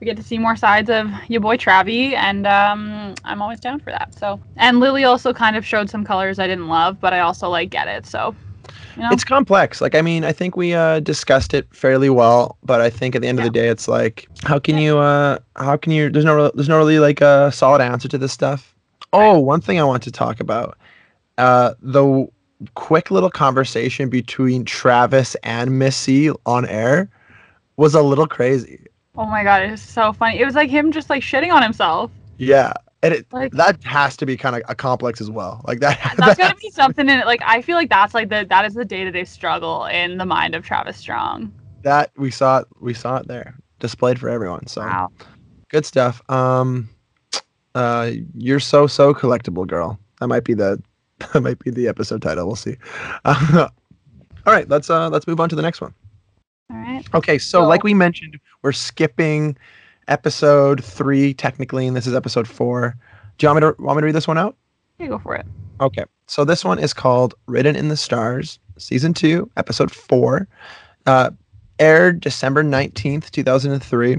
we get to see more sides of your boy Travi, and um, I'm always down for that. So, and Lily also kind of showed some colors I didn't love, but I also like get it. So, you know, It's complex. Like I mean, I think we uh, discussed it fairly well, but I think at the end of the day, it's like, how can Yeah. you? Uh, how can you? There's no, there's no really like a solid answer to this stuff. Oh, one thing I want to talk about, uh, the quick little conversation between Travis and Missy on air was a little crazy. oh my god, it's so funny. It was like him just like shitting on himself. Yeah, and it Like that has to be kind of a complex as well. Like that. that's gotta be something in it. Like I feel like that's like the that is the day to day struggle in the mind of Travis Strong. that we saw it. We saw it there displayed for everyone. So. Wow. good stuff um uh you're so so collectible girl that might be the that might be the episode title we'll see uh, all right let's uh let's move on to the next one All right. okay so So- like we mentioned we're skipping episode three technically and this is episode four do you want me to want me to read this one out Yeah, go for it. Okay. So this one is called Written in the Stars, season two, episode four. Uh, aired December 19th, 2003.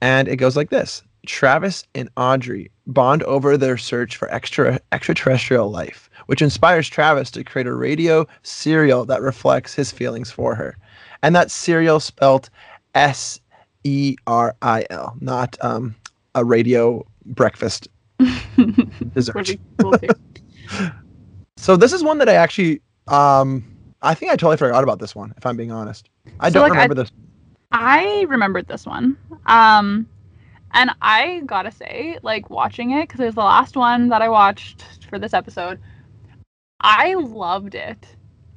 And it goes like this Travis and Audrey bond over their search for extra extraterrestrial life, which inspires Travis to create a radio serial that reflects his feelings for her. And that serial spelt S E R I L, not um, a radio breakfast dessert. Would be cool too. So this is one that I actually, um, I think I totally forgot about this one. If I'm being honest, I So, don't like, I- remember this. I remembered this one. Um, and I gotta say, like watching it because it was the last one that I watched for this episode. I loved it.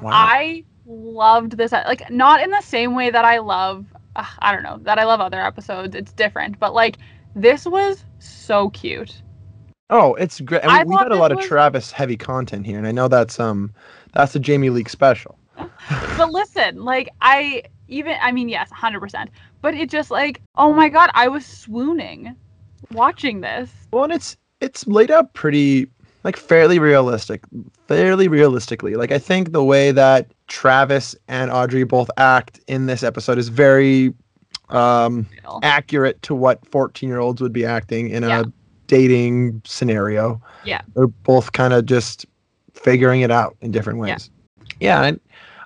Wow. I loved this. Like not in the same way that I love. Uh, I don't know that I love other episodes. It's different, but like this was so cute. oh, it's great. And I we, we had a lot of was- Travis heavy content here, and I know that's um that's a Jamie Leak special. But listen, like I even I mean yes, 100%. But it just like oh my god, I was swooning watching this. Well, and it's it's laid out pretty like fairly realistic, fairly realistically. Like I think the way that Travis and Audrey both act in this episode is very um accurate to what 14 year olds would be acting in a Yeah. dating scenario. Yeah. They're both kind of just figuring it out in different Yeah. ways. Yeah. and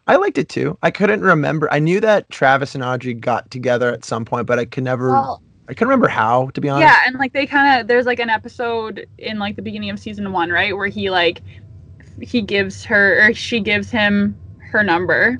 I liked it too. I couldn't remember. I knew that Travis and Audrey got together at some point, but I could never, Well, I couldn't remember how, to be honest. yeah, and like they kind of there's like an episode in like the beginning of season 1, right, where he like he gives her or she gives him her number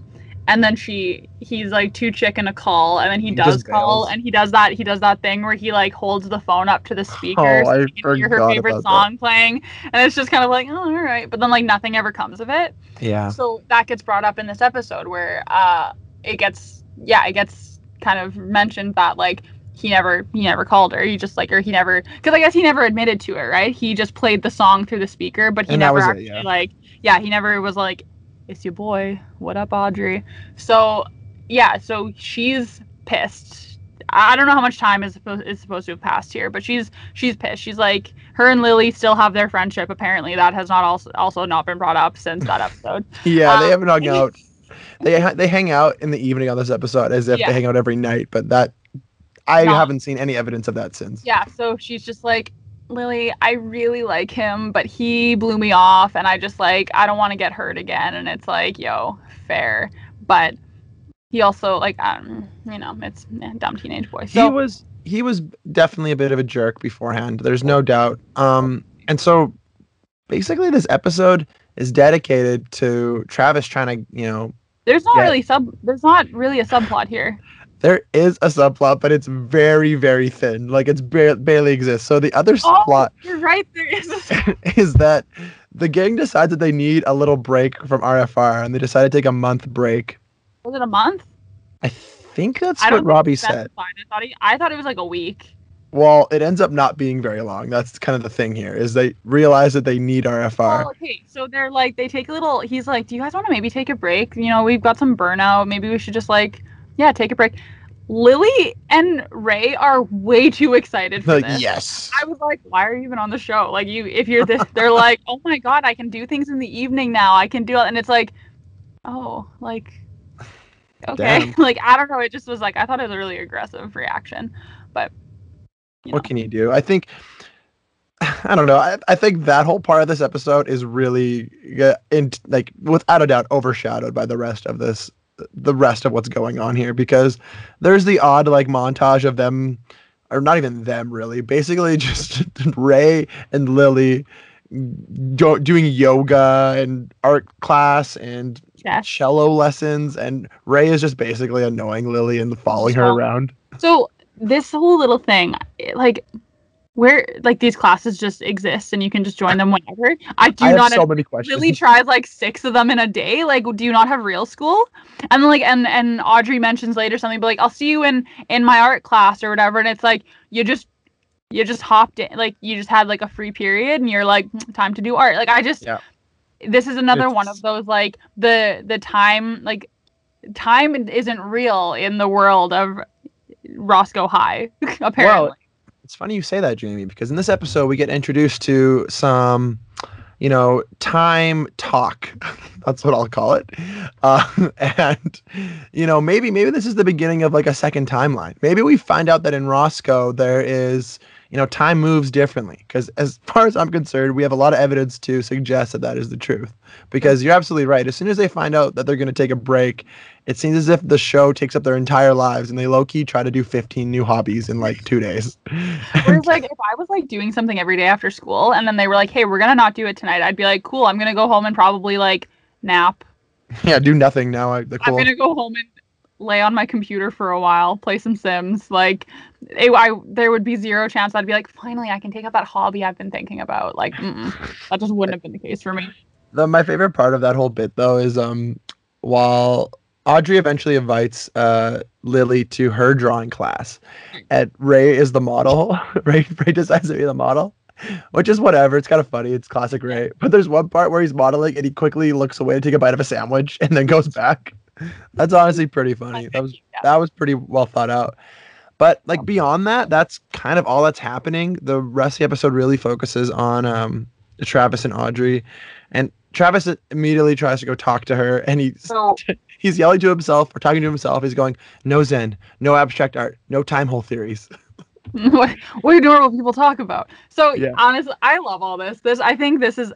and then she he's like too chicken a call and then he, He does call and he does that he does that thing where he like holds the phone up to the speaker Oh, so I he can hear her favorite about that. song playing and it's just kind of like oh all right but then like nothing ever comes of it Yeah. so that gets brought up in this episode where uh it gets yeah it gets kind of mentioned that like he never he never called her he just like or he never because i guess he never admitted to it right he just played the song through the speaker but he And never was it, actually yeah. like yeah he never was like it's your boy what up audrey so yeah, so she's pissed. I don't know how much time is supposed is supposed to have passed here, but she's she's pissed. She's like her and Lily still have their friendship. Apparently, that has not also also not been brought up since that episode. Yeah, they Um, haven't hung out. They ha- they hang out in the evening on this episode as if Yeah. they hang out every night, but that I No. haven't seen any evidence of that since. Yeah, so she's just like, Lily, I really like him, but he blew me off, and I just like, I don't want to get hurt again. And it's like, yo, fair. But he also, like, um, you know, it's a dumb teenage boy. he So, was he was definitely a bit of a jerk beforehand. There's no doubt. Um, and so basically, this episode is dedicated to Travis trying to, you know, there's not yeah. really sub, there's not really a subplot here. There is a subplot, but it's very very thin. Like it's bar- barely exists. So the other Oh, plot you're right. There is. A, is that the gang decides that they need a little break from RFR, and they decide to take a month break. was it a month? I think that's I what Robbie That's said. fine. I thought he, I thought it was like a week. Well, it ends up not being very long. That's kind of the thing here. Is they realize that they need RFR. Oh, okay. So they're like, they take a little. He's like, "Do you guys want to maybe take a break? You know, we've got some burnout. Maybe we should just like, yeah, take a break." Lily and Ray are way too excited for like this. yes. I was like, "Why are you even on the show? Like, you, if you're this, they're like, oh my god, I can do things in the evening now. I can do it." And it's like, oh, like, okay, Damn. like I don't know. It just was like I thought it was a really aggressive reaction, but you know. What can you do? I think I don't know. I, I think that whole part of this episode is really in like without a doubt overshadowed by the rest of this the rest of what's going on here because there's the odd like montage of them or not even them really basically just Ray and Lily do, doing yoga and art class and Yes. cello lessons and Ray is just basically annoying Lily and following her around. So this whole little thing, like, where like these classes just exist and you can just join them whenever. I do I have not. so many questions. Lily tries like six of them in a day. Like, do you not have real school? And then, like, and and Audrey mentions later something, but like, I'll see you in in my art class or whatever. And it's like you just you just hopped in, like you just had like a free period, and you're like, "Mm, time to do art. Like, I just Yeah. this is another one of those like the the time like time isn't real in the world of Roscoe High, apparently. It's funny you say that, Jamie, because in this episode we get introduced to some, you know, time talk. That's what I'll call it. Uh, and you know, maybe maybe this is the beginning of like a second timeline. Maybe we find out that in Roscoe there is, you know, time moves differently. Because as far as I'm concerned, we have a lot of evidence to suggest that that is the truth. Because you're absolutely right. As soon as they find out that they're going to take a break, it seems as if the show takes up their entire lives and they low key try to do 15 new hobbies in like two days. Whereas like if I was like doing something every day after school and then they were like, "Hey, we're gonna not do it tonight," I'd be like, "Cool, I'm gonna go home and probably like nap. yeah, do nothing now. I, the I'm gonna go home and lay on my computer for a while, play some Sims. Like, it, I there would be zero chance I'd be like, finally, I can take up that hobby I've been thinking about. Like, that just wouldn't have been the case for me. the, my favorite part of that whole bit though is um while Audrey eventually invites uh Lily to her drawing class and Ray is the model. Ray Ray decides to be the model. Which is whatever. It's kind of funny. It's classic Ray. But there's one part where he's modeling and he quickly looks away to take a bite of a sandwich and then goes back. That's honestly pretty funny. That was that was pretty well thought out. But like beyond that, that's kind of all that's happening. The rest of the episode really focuses on um Travis and Audrey. And Travis immediately tries to go talk to her and he's So he's yelling to himself or talking to himself. He's going, No Zen, no abstract art, no time hole theories. what, what do normal people talk about? So Yeah. honestly, I love all this. This I think this is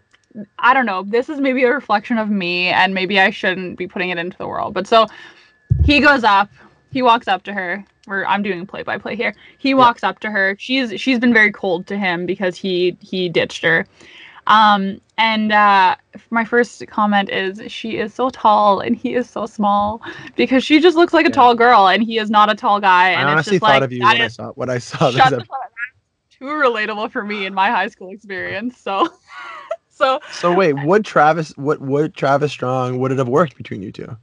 I don't know, this is maybe a reflection of me and maybe I shouldn't be putting it into the world. But so he goes up, he walks up to her. I'm doing play by play here. He walks up to her. She's she's been very cold to him because he he ditched her. Um and uh my first comment is she is so tall and he is so small because she just looks like a Yeah. tall girl and he is not a tall guy I and it's honestly just thought like of you when I saw when I saw this. Up. Too relatable for me in my high school experience. So, so So wait, would Travis what would Travis Strong would it have worked between you two?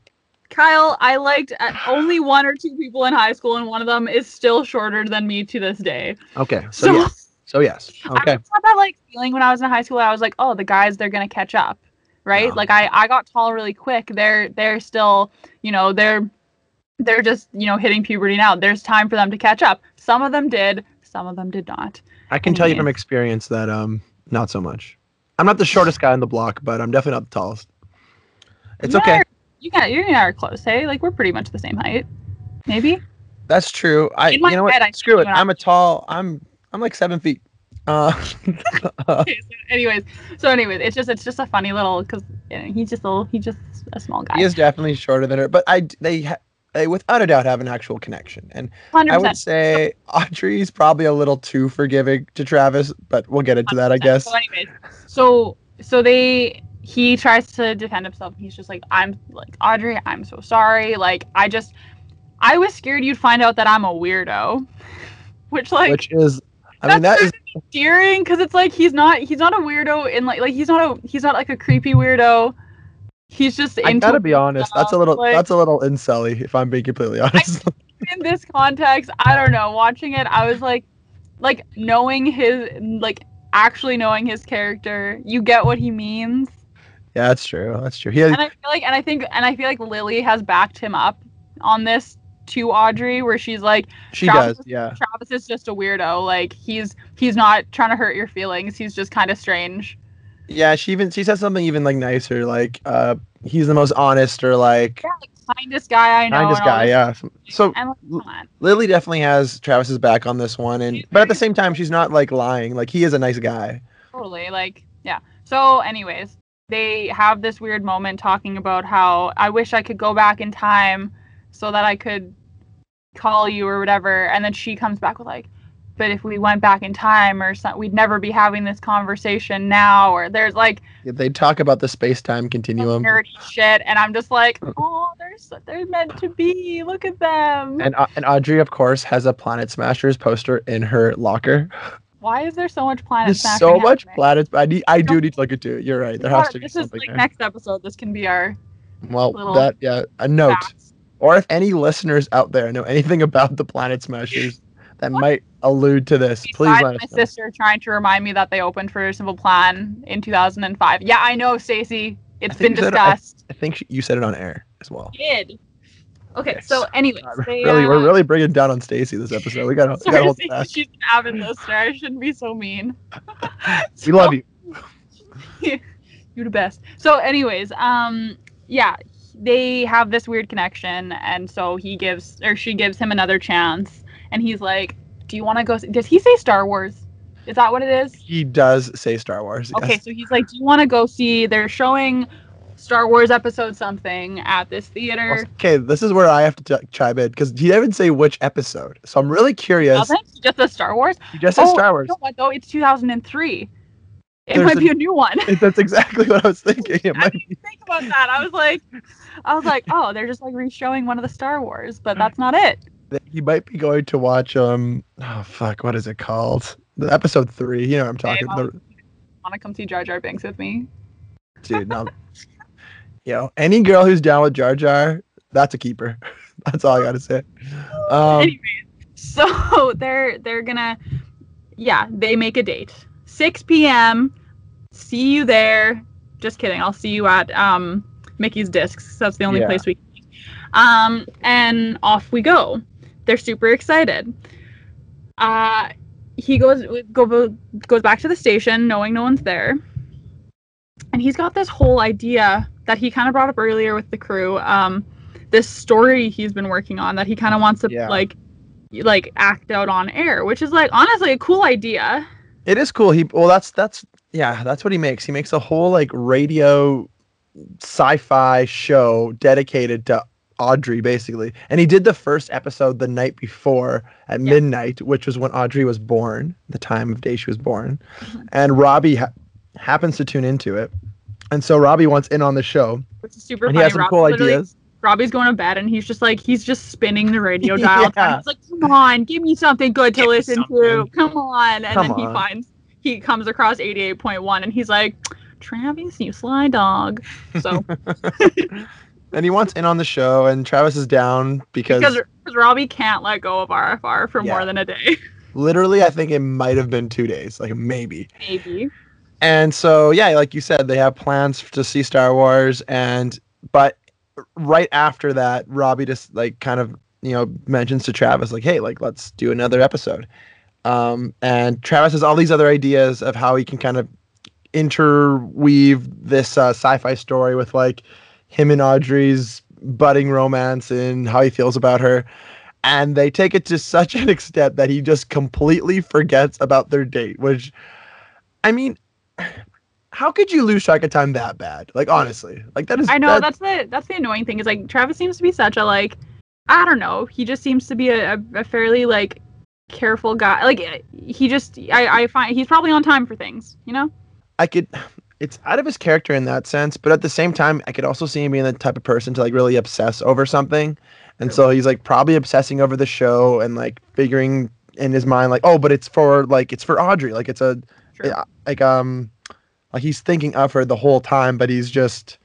Kyle, I liked uh, only one or two people in high school, and one of them is still shorter than me to this day. Okay. So, So, yes. So yes. I Okay. just had that like feeling when I was in high school. I was like, oh, the guys they're gonna catch up, right? No. Like I I got tall really quick. They're they're still, you know, they're they're just you know hitting puberty now. There's time for them to catch up. Some of them did, some of them did not. I can tell you from experience that um not so much. I'm not the shortest guy on the block, but I'm definitely not the tallest. It's okay. You got you and I are close, hey? Like we're pretty much the same height. Maybe. That's true. I you know what? I Screw it. you I'm a tall. I'm I'm like seven feet. Uh, Okay, so anyways, so anyways, it's just it's just a funny little because he's just a little, he's just a small guy. he is definitely shorter than her, but I they ha- they without a doubt have an actual connection, and Hundred I would say Audrey's probably a little too forgiving to Travis, but we'll get into that, I guess. So anyways, so so they he tries to defend himself. He's just like, I'm like Audrey, I'm so sorry. Like I just I was scared you'd find out that I'm a weirdo, which like Which is, I mean, That's is endearing because it's like he's not he's not a weirdo in like like he's not a he's not like a creepy weirdo. He's just I gotta be honest. That's a little like- that's a little incelly, if I'm being completely honest. in this context, I don't know. Watching it, I was like, like knowing his, like actually knowing his character, you get what he means. Yeah, that's true. That's true. He And I feel like, and I think, and I feel like Lily has backed him up on this to Audrey, where she's like, she Travis- does. Yeah. Travis is just a weirdo. Like he's he's not trying to hurt your feelings. He's just kind of strange. Yeah, she even she says something even like nicer, like uh he's the most honest or like Yeah, like, kindest guy I know. kindest guy, yeah. So like. Lily definitely has Travis's back on this one and but at the same time she's not like lying. Like he is a nice guy. Totally. Like, yeah. So, anyways, they have this weird moment talking about how I wish I could go back in time so that I could call you or whatever. And then she comes back with, like, but if we went back in time or something, we'd never be having this conversation now. Or there's like They talk about the space-time continuum. nerdy shit. And I'm just like, oh, they're, so, they're meant to be. Look at them. And uh, and Audrey of course has a Planet Smashers poster in her locker. Why is there so much planet There's so much happening? planets. I need I do need to look into it. You're right. There has to be This is like there. next episode. This can be our Well, that yeah, a note. facts. Or if any listeners out there know anything about the Planet Smashers that might allude to this, please let us know. My sister trying to remind me that they opened for Simple Plan in 2005. Yeah, I know, Stacy. It's been it- I- discussed. I think she, you said it on air as well. Did. Okay, Yes. so anyways, they, really, uh, we're really bringing down on Stacy this episode. We gotta, we gotta hold it Stacey, back. she's an avid listener. I shouldn't be so mean. We love you. You're the best. So, anyways, um, yeah, they have this weird connection, and so he gives or she gives him another chance, and he's like, "Do you want to go?" Does he say Star Wars? Is that what it is? He does say Star Wars. Yes. Okay, so he's like, "Do you want to go see? They're showing Star Wars episode something at this theater." Okay, this is where I have to t- chime in because he didn't say which episode. So I'm really curious. Doesn't just says Star Wars? He just Oh, Star Wars. You know what though? It's 2003. It There's might a- be a new one. That's exactly what I was thinking. It I might didn't think about that. I was like, I was like, oh, they're just like re-showing one of the Star Wars, but that's not it. he might be going to watch um oh fuck what is it called the episode three you know what i'm talking about Want to come see Jar Jar Binks with me? dude no you know any girl who's down with jar jar that's a keeper that's all i gotta say um Anyways, so they're they're gonna, yeah, they make a date, 6 p.m. See you there. Just kidding. I'll see you at um Mickey's Discs. That's the only Yeah. place we. Can. Um, and off we go. They're super excited. Uh, he goes go, goes back to the station, knowing no one's there, and he's got this whole idea that he kind of brought up earlier with the crew. Um, this story he's been working on that he kind of wants to Yeah. like like act out on air, which is like honestly a cool idea. it is cool he well that's that's yeah that's what he makes he makes a whole like radio sci-fi show dedicated to audrey basically and he did the first episode the night before at Yeah. midnight which was when audrey was born the time of day she was born Mhm. and robbie ha- happens to tune into it and so robbie wants in on the show Which is super and he has some Rob cool ideas Robbie's going to bed and he's just like he's just spinning the radio dial. Yeah. He's like, "Come on, give me something good to Give listen to. Come on!" And Come then he on. finds he comes across eighty-eight point one and he's like, "Travis, you sly dog." So and he wants in on the show and travis is down because, because because Robbie can't let go of RFR for Yeah. more than a day, literally i think it might have been two days like maybe maybe. And so, yeah, like you said, they have plans to see Star Wars, and but right after that, Robbie just like kind of you know mentions to Travis like, hey, like let's do another episode. Um, and Travis has all these other ideas of how he can kind of interweave this uh, sci-fi story with like him and Audrey's budding romance and how he feels about her. And they take it to such an extent that he just completely forgets about their date, which I mean, how could you lose track of time that bad? Like honestly, like that is. I know that's, that's the that's the annoying thing is like Travis seems to be such a like I don't know. He just seems to be a, a fairly like careful guy. Like he just I I find he's probably on time for things. You know. I could. It's out of his character in that sense, but at the same time, I could also see him being the type of person to like really obsess over something, and so he's like probably obsessing over the show and like figuring in his mind like, oh, but it's for like it's for Audrey, like it's a Sure. like um like he's thinking of her the whole time, but he's just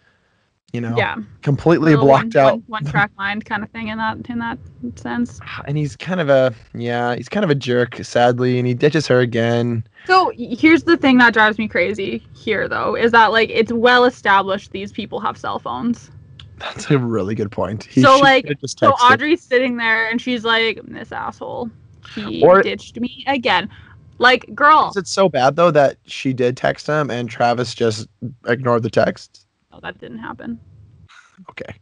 you know Yeah. completely blocked one, out, One, one track mind kind of thing in that in that sense. and he's kind of a yeah, he's kind of a jerk, sadly, and he ditches her again. So here's the thing that drives me crazy here though is that like it's well established these people have cell phones. That's a really good point. He So, like, So. Audrey's sitting there and she's like, "This asshole, he Or- ditched me again." Like, girl, Is it so bad though that she did text him and Travis just ignored the text? no, that didn't happen. Okay.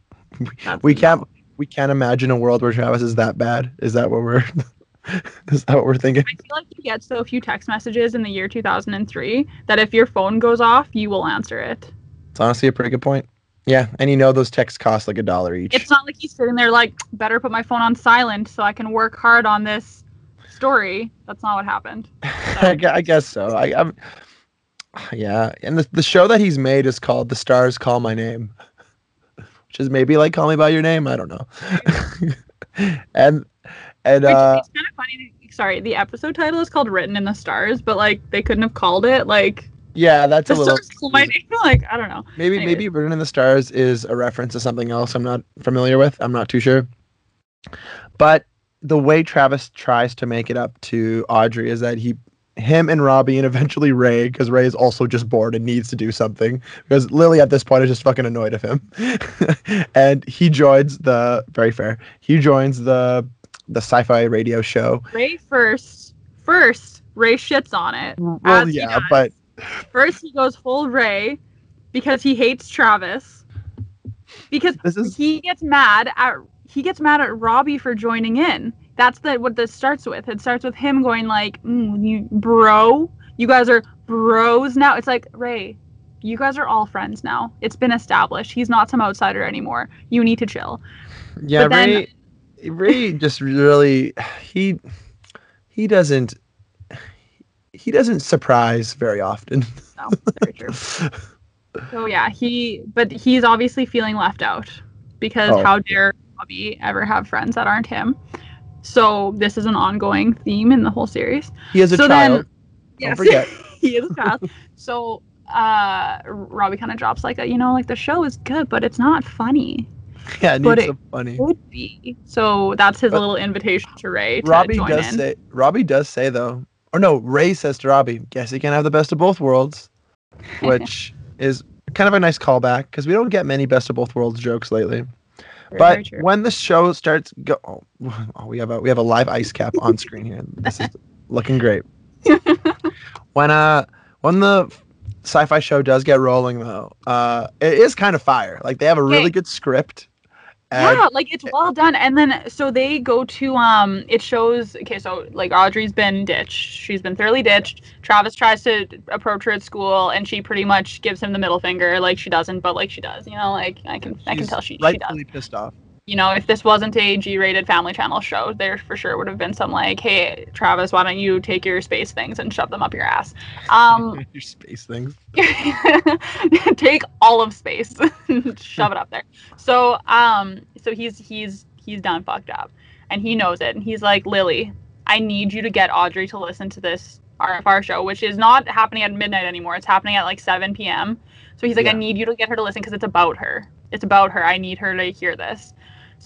That's we can't we can't imagine a world where Travis is that bad. Is that what we're is that what we're thinking? I feel like you get so few text messages in the year 2003 that if your phone goes off, you will answer it. It's honestly a pretty good point. Yeah, and you know those texts cost like a dollar each. It's not like he's sitting there like, better put my phone on silent so I can work hard on this story. That's not what happened. I, I guess so. I, I'm, yeah, and the the show that he's made is called "The Stars Call My Name," which is maybe like "Call Me by Your Name." I don't know. and and Which uh, it's kind of funny. To, sorry, the episode title is called "Written in the Stars," but like they couldn't have called it like yeah, that's "The a little Stars Call My Name." Like I don't know. maybe anyways. maybe "Written in the Stars" is a reference to something else. I'm not familiar with. I'm not too sure. But the way Travis tries to make it up to Audrey is that he him and Robbie and eventually Ray, because Ray is also just bored and needs to do something. Because Lily at this point is just fucking annoyed of him. and he joins the very fair. He joins the the sci-fi radio show. Ray first, first Ray shits on it. Well, yeah, but First he goes full Ray because he hates Travis. Because this is he gets mad at he gets mad at Robbie for joining in. That's the what this starts with. It starts with him going like, mm, "You bro, you guys are bros now." It's like Ray, you guys are all friends now. It's been established. He's not some outsider anymore. You need to chill. yeah, but then- Ray Ray just really he he doesn't he doesn't surprise very often. No, very true. So yeah, he but he's obviously feeling left out because Oh. how dare Robbie ever have friends that aren't him? So this is an ongoing theme in the whole series. He is a So child. then- Don't forget. he is a child. so uh Robbie kind of drops like a, you know like the show is good but it's not funny. Yeah, it but needs it funny. Would be. So that's his But- little invitation to Ray to Robbie join does in. say Robbie does say though, or no, Ray says to Robbie, "Guess he can have the best of both worlds," which is kind of a nice callback because we don't get many best of both worlds jokes lately. But when the show starts go, oh, oh, we have a we have a live ice cap on screen here. This is looking great. when uh when the sci-fi show does get rolling though, uh, it is kind of fire. Like they have a really good script. And yeah, like it's well done. And then so they go to um it shows okay, so like Audrey's been ditched. She's been thoroughly ditched. Travis tries to approach her at school and she pretty much gives him the middle finger. Like she doesn't, but like she does, you know, like I can I can tell she she does. pissed off. You know, if this wasn't a G rated family channel show, there for sure would have been some like, Hey, Travis, why don't you take your space things and shove them up your ass? Um Your space things. take all of space shove it up there so um so he's he's he's done fucked up and he knows it and he's like lily i need you to get audrey to listen to this rfr show which is not happening at midnight anymore it's happening at like 7 p.m so he's like Yeah. i need you to get her to listen because it's about her it's about her i need her to hear this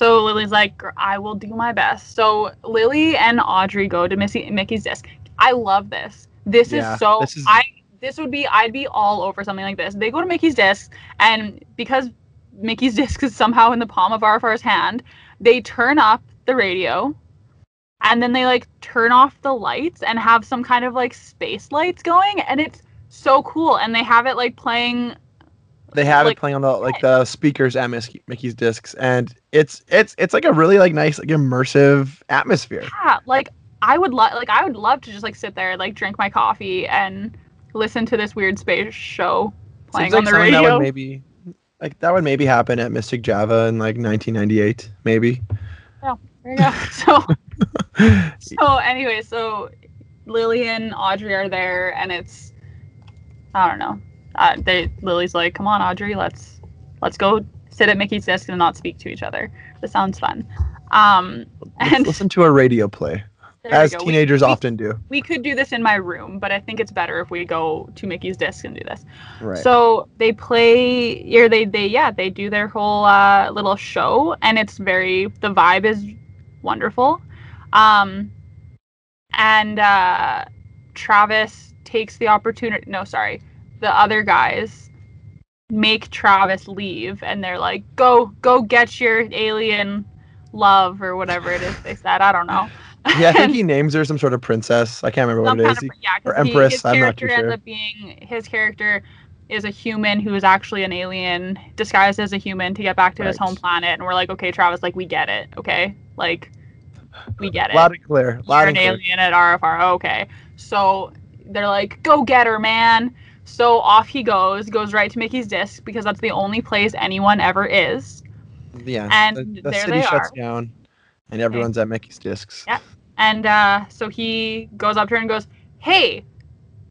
so lily's like i will do my best so lily and audrey go to Missy, mickey's disc i love this this Yeah, is so this is- i this would be I'd be all over something like this. They go to Mickey's disc and because Mickey's disc is somehow in the palm of RFR's hand. They turn up the radio, and then they like turn off the lights and have some kind of like space lights going, and it's so cool. And they have it like playing. They have Like- it playing on the like the speakers at Mickey's discs, and it's it's it's like a really like nice like immersive atmosphere. Yeah, like I would love, like I would love to just like sit there, like drink my coffee and listen to this weird space show playing Seems like on the something that radio. would maybe like that would maybe happen at Mystic Java in like 1998, maybe. There you go. So. So anyway, so Lily and Audrey are there, and it's I don't know. Uh, they Lily's like, "Come on, Audrey, let's let's go sit at Mickey's disc and not speak to each other. This sounds fun." Um, Let's and listen to a radio play, as teenagers we, often do. we could do this in my room, but I think it's better if we go to Mickey's disc and do this. Right. So they play, or they they yeah they do their whole uh, little show, and it's very the vibe is wonderful. Um, and uh, Travis takes the opportunity. No, sorry, the other guys make Travis leave, and they're like, "Go, go, get your alien love or whatever it is they said. I don't know." yeah, I think he names her some sort of princess. I can't remember what Some it kind of- yeah, or he- Empress, his I'm not too character ends sure. up being his character is a human who is actually an alien disguised as a human to get back to his home planet, and we're like, okay, Travis, like we get it, okay, like we get it. Loud and clear. Loud You're and an clear. alien at RFR, okay. So they're like, go get her, man. So off he goes, goes right to Mickey's disc because that's the only place anyone ever is. Yeah. And the, the there city they shuts are. down, and everyone's at Mickey's discs. Yeah. And uh, so he goes up to her and goes, Hey,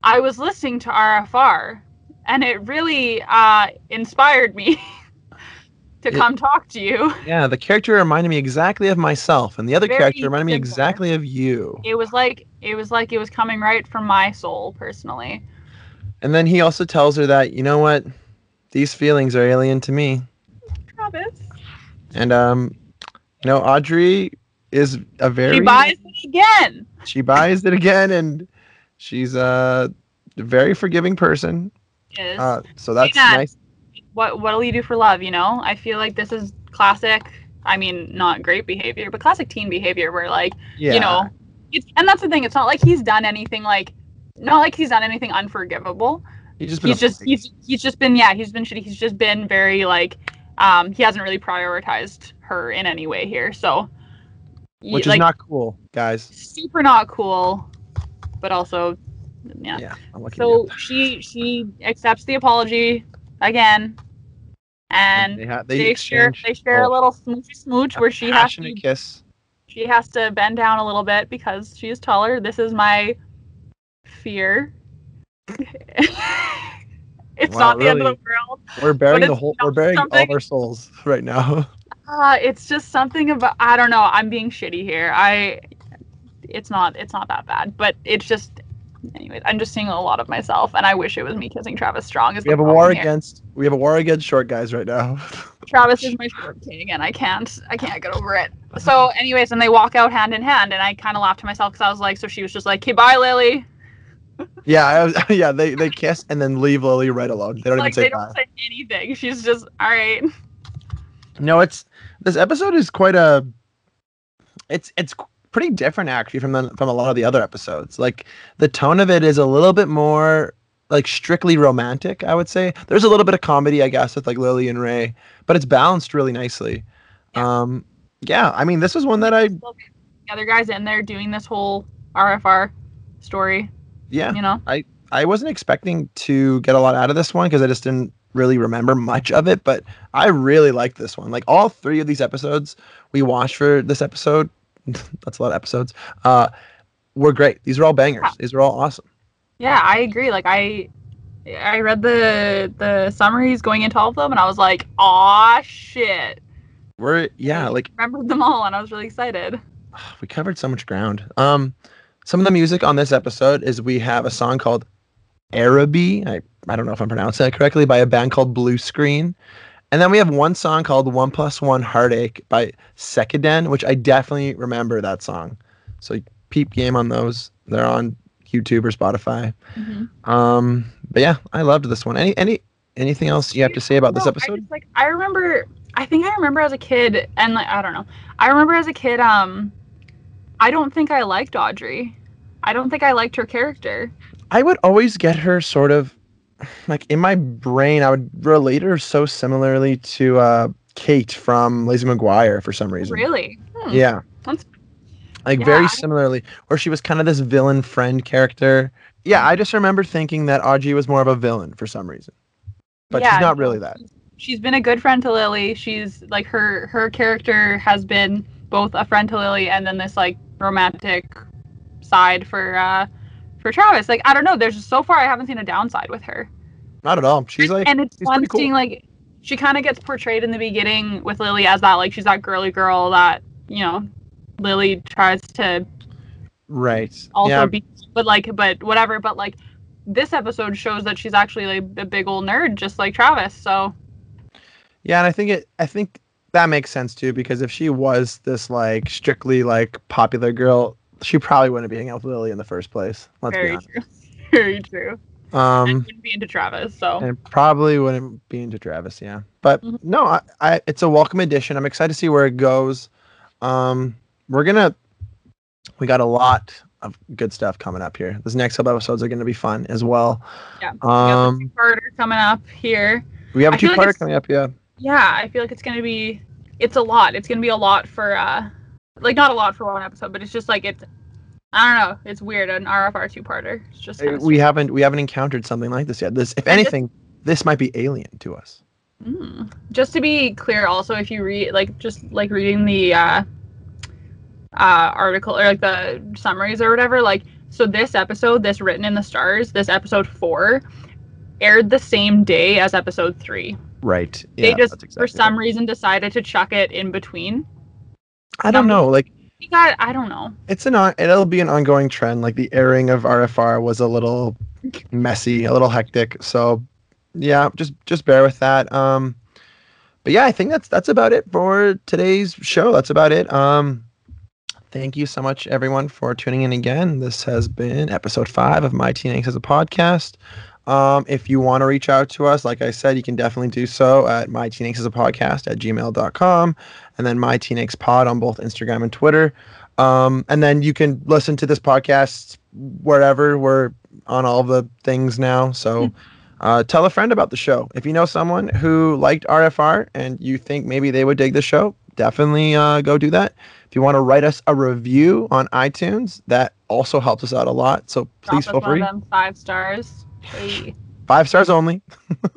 I was listening to RFR, and it really uh, inspired me to It- come talk to you. Yeah, the character reminded me exactly of myself, and the other Very character reminded me exactly of you. It was like it was like it was coming right from my soul personally. And then he also tells her that, you know what, these feelings are alien to me. Travis. And um, you know, Audrey is a very She buys it again. she buys it again, and she's a very forgiving person. Is Uh, so that's Yeah. nice. what what'll you do for love, you know? I feel like this is classic I mean, not great behavior, but classic teen behavior where like Yeah, you know it's and that's the thing it's not like he's done anything like not like he's done anything unforgivable. He's just been he's just he's, he's just been yeah he's been shitty. He's just been very like um he hasn't really prioritized her in any way here so. Which is not cool, guys. super not cool but also yeah, Yeah, so she she accepts the apology again and they, ha- they, they, share they share a little smoochy smooch where she has to kiss. she has to bend down a little bit because she is taller. This is my fear. it's Wow, not the end of the world. We're bearing the whole. We're bearing all our souls right now. Uh, it's just something about I don't know. I'm being shitty here. I it's not it's not that bad, but it's just anyways, I'm just seeing a lot of myself and I wish it was me kissing Travis Strong is we have a war here. against. We have a war against short guys right now. Travis is my short king, and I can't, I can't get over it. So, anyways, and they walk out hand in hand, and I kind of laughed to myself because I was like, so she was just like, "Okay, bye, Lily." Yeah, I was, yeah. They they kiss and then leave Lily right alone. They don't like even say they don't say anything. She's just all right. No, it's this episode is quite a. It's it's pretty different actually from the, from a lot of the other episodes. Like the tone of it is a little bit more like strictly romantic. I would say there's a little bit of comedy, I guess, with like Lily and Ray, but it's balanced really nicely. Yeah. Um, yeah, I mean, this is one that I The other guys in there doing this whole RFR story. Yeah You know, I I wasn't expecting to get a lot out of this one because I just didn't really remember much of it, but I really liked this one. Like all three of these episodes we watched for this episode, that's a lot of episodes, uh, were great. These are all bangers. Yeah. These are all awesome. yeah, I agree. Like I, I read the the summaries going into all of them, and I was like, "Aw, shit!" We're yeah, I like remembered them all, and I was really excited. we covered so much ground. Um, some of the music on this episode is we have a song called Araby. I, I don't know if I'm pronouncing that correctly by a band called Blue Screen. And then we have one song called One Plus One Heartache by Sekiden, which I definitely remember that song. So peep game on those. They're on YouTube or Spotify. Mhm. Um, but yeah, I loved this one. Any any anything else you have to say about this No, I episode? just, like I remember I think I remember as a kid and like I don't know. I remember as a kid um I don't think I liked Audrey. I don't think I liked her character. I would always get her sort of like in my brain. I would relate her so similarly to uh, Kate from Lizzie McGuire for some reason. Really? Hmm. Yeah. That's- Like Yeah, very similarly, where she was kind of this villain friend character. Yeah, I just remember thinking that Audrey was more of a villain for some reason, but Yeah, she's not really that. She's been a good friend to Lily. She's like her her character has been both a friend to Lily and then this like romantic side for uh for Travis. Like I don't know, there's so far I haven't seen a downside with her. Not at all. She's like, and it's fun cool. seeing like she kind of gets portrayed in the beginning with Lily as that like she's that girly girl that you know Lily tries to right. also yeah, be but like but whatever but like this episode shows that she's actually like a big old nerd just like Travis so Yeah, and I think it I think that makes sense too because if she was this like strictly like popular girl, she probably wouldn't be hanging out with Lily in the first place. Let's be very honest. true very true and Um wouldn't be into Travis so and probably wouldn't be into Travis, yeah. But Mhm. no, I, I it's a welcome addition. I'm excited to see where it goes. Um we're gonna we got a lot of good stuff coming up here. This next couple episodes are gonna be fun as well. Yeah, we Um two-parter coming up here we have a I feel two like coming up, yeah. yeah I feel like it's gonna be it's a lot it's gonna be a lot for uh like not a lot for one episode but it's just like it's I don't know it's weird an RFR two-parter it's just Uh, We haven't we haven't encountered something like this yet. This if anything, this might be alien to us. Mm. Just to be clear, also, if you read like just like reading the uh, uh, article or like the summaries or whatever, like so this episode, this written in the stars, this episode four, aired the same day as episode three. Right. Yeah, They just that's for some right. reason decided to chuck it in between. I don't know. Like We got I don't know. it's an on, it'll be an ongoing trend. Like the airing of RFR was a little messy, a little hectic. So yeah, just just bear with that. Um, but yeah, I think that's that's about it for today's show. That's about it. Um, thank you so much, everyone, for tuning in again. This has been episode five of My Teen Angst as a podcast. Um, if you want to reach out to us, like I said, you can definitely do so at my teen Angst as a podcast at gmail.com and then my teen Angst pod on both Instagram and Twitter. Um, and then you can listen to this podcast wherever we're on all the things now. So uh, tell a friend about the show. If you know someone who liked RFR and you think maybe they would dig the show, definitely uh, go do that. If you want to write us a review on iTunes, that also helps us out a lot. So please Drop feel free. five stars. Hey. Five stars only.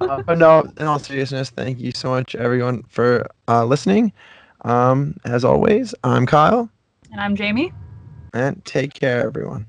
uh, but no, in all seriousness, thank you so much, everyone, for uh, listening. Um, as always, I'm Kyle, And I'm Jamie. and take care, everyone.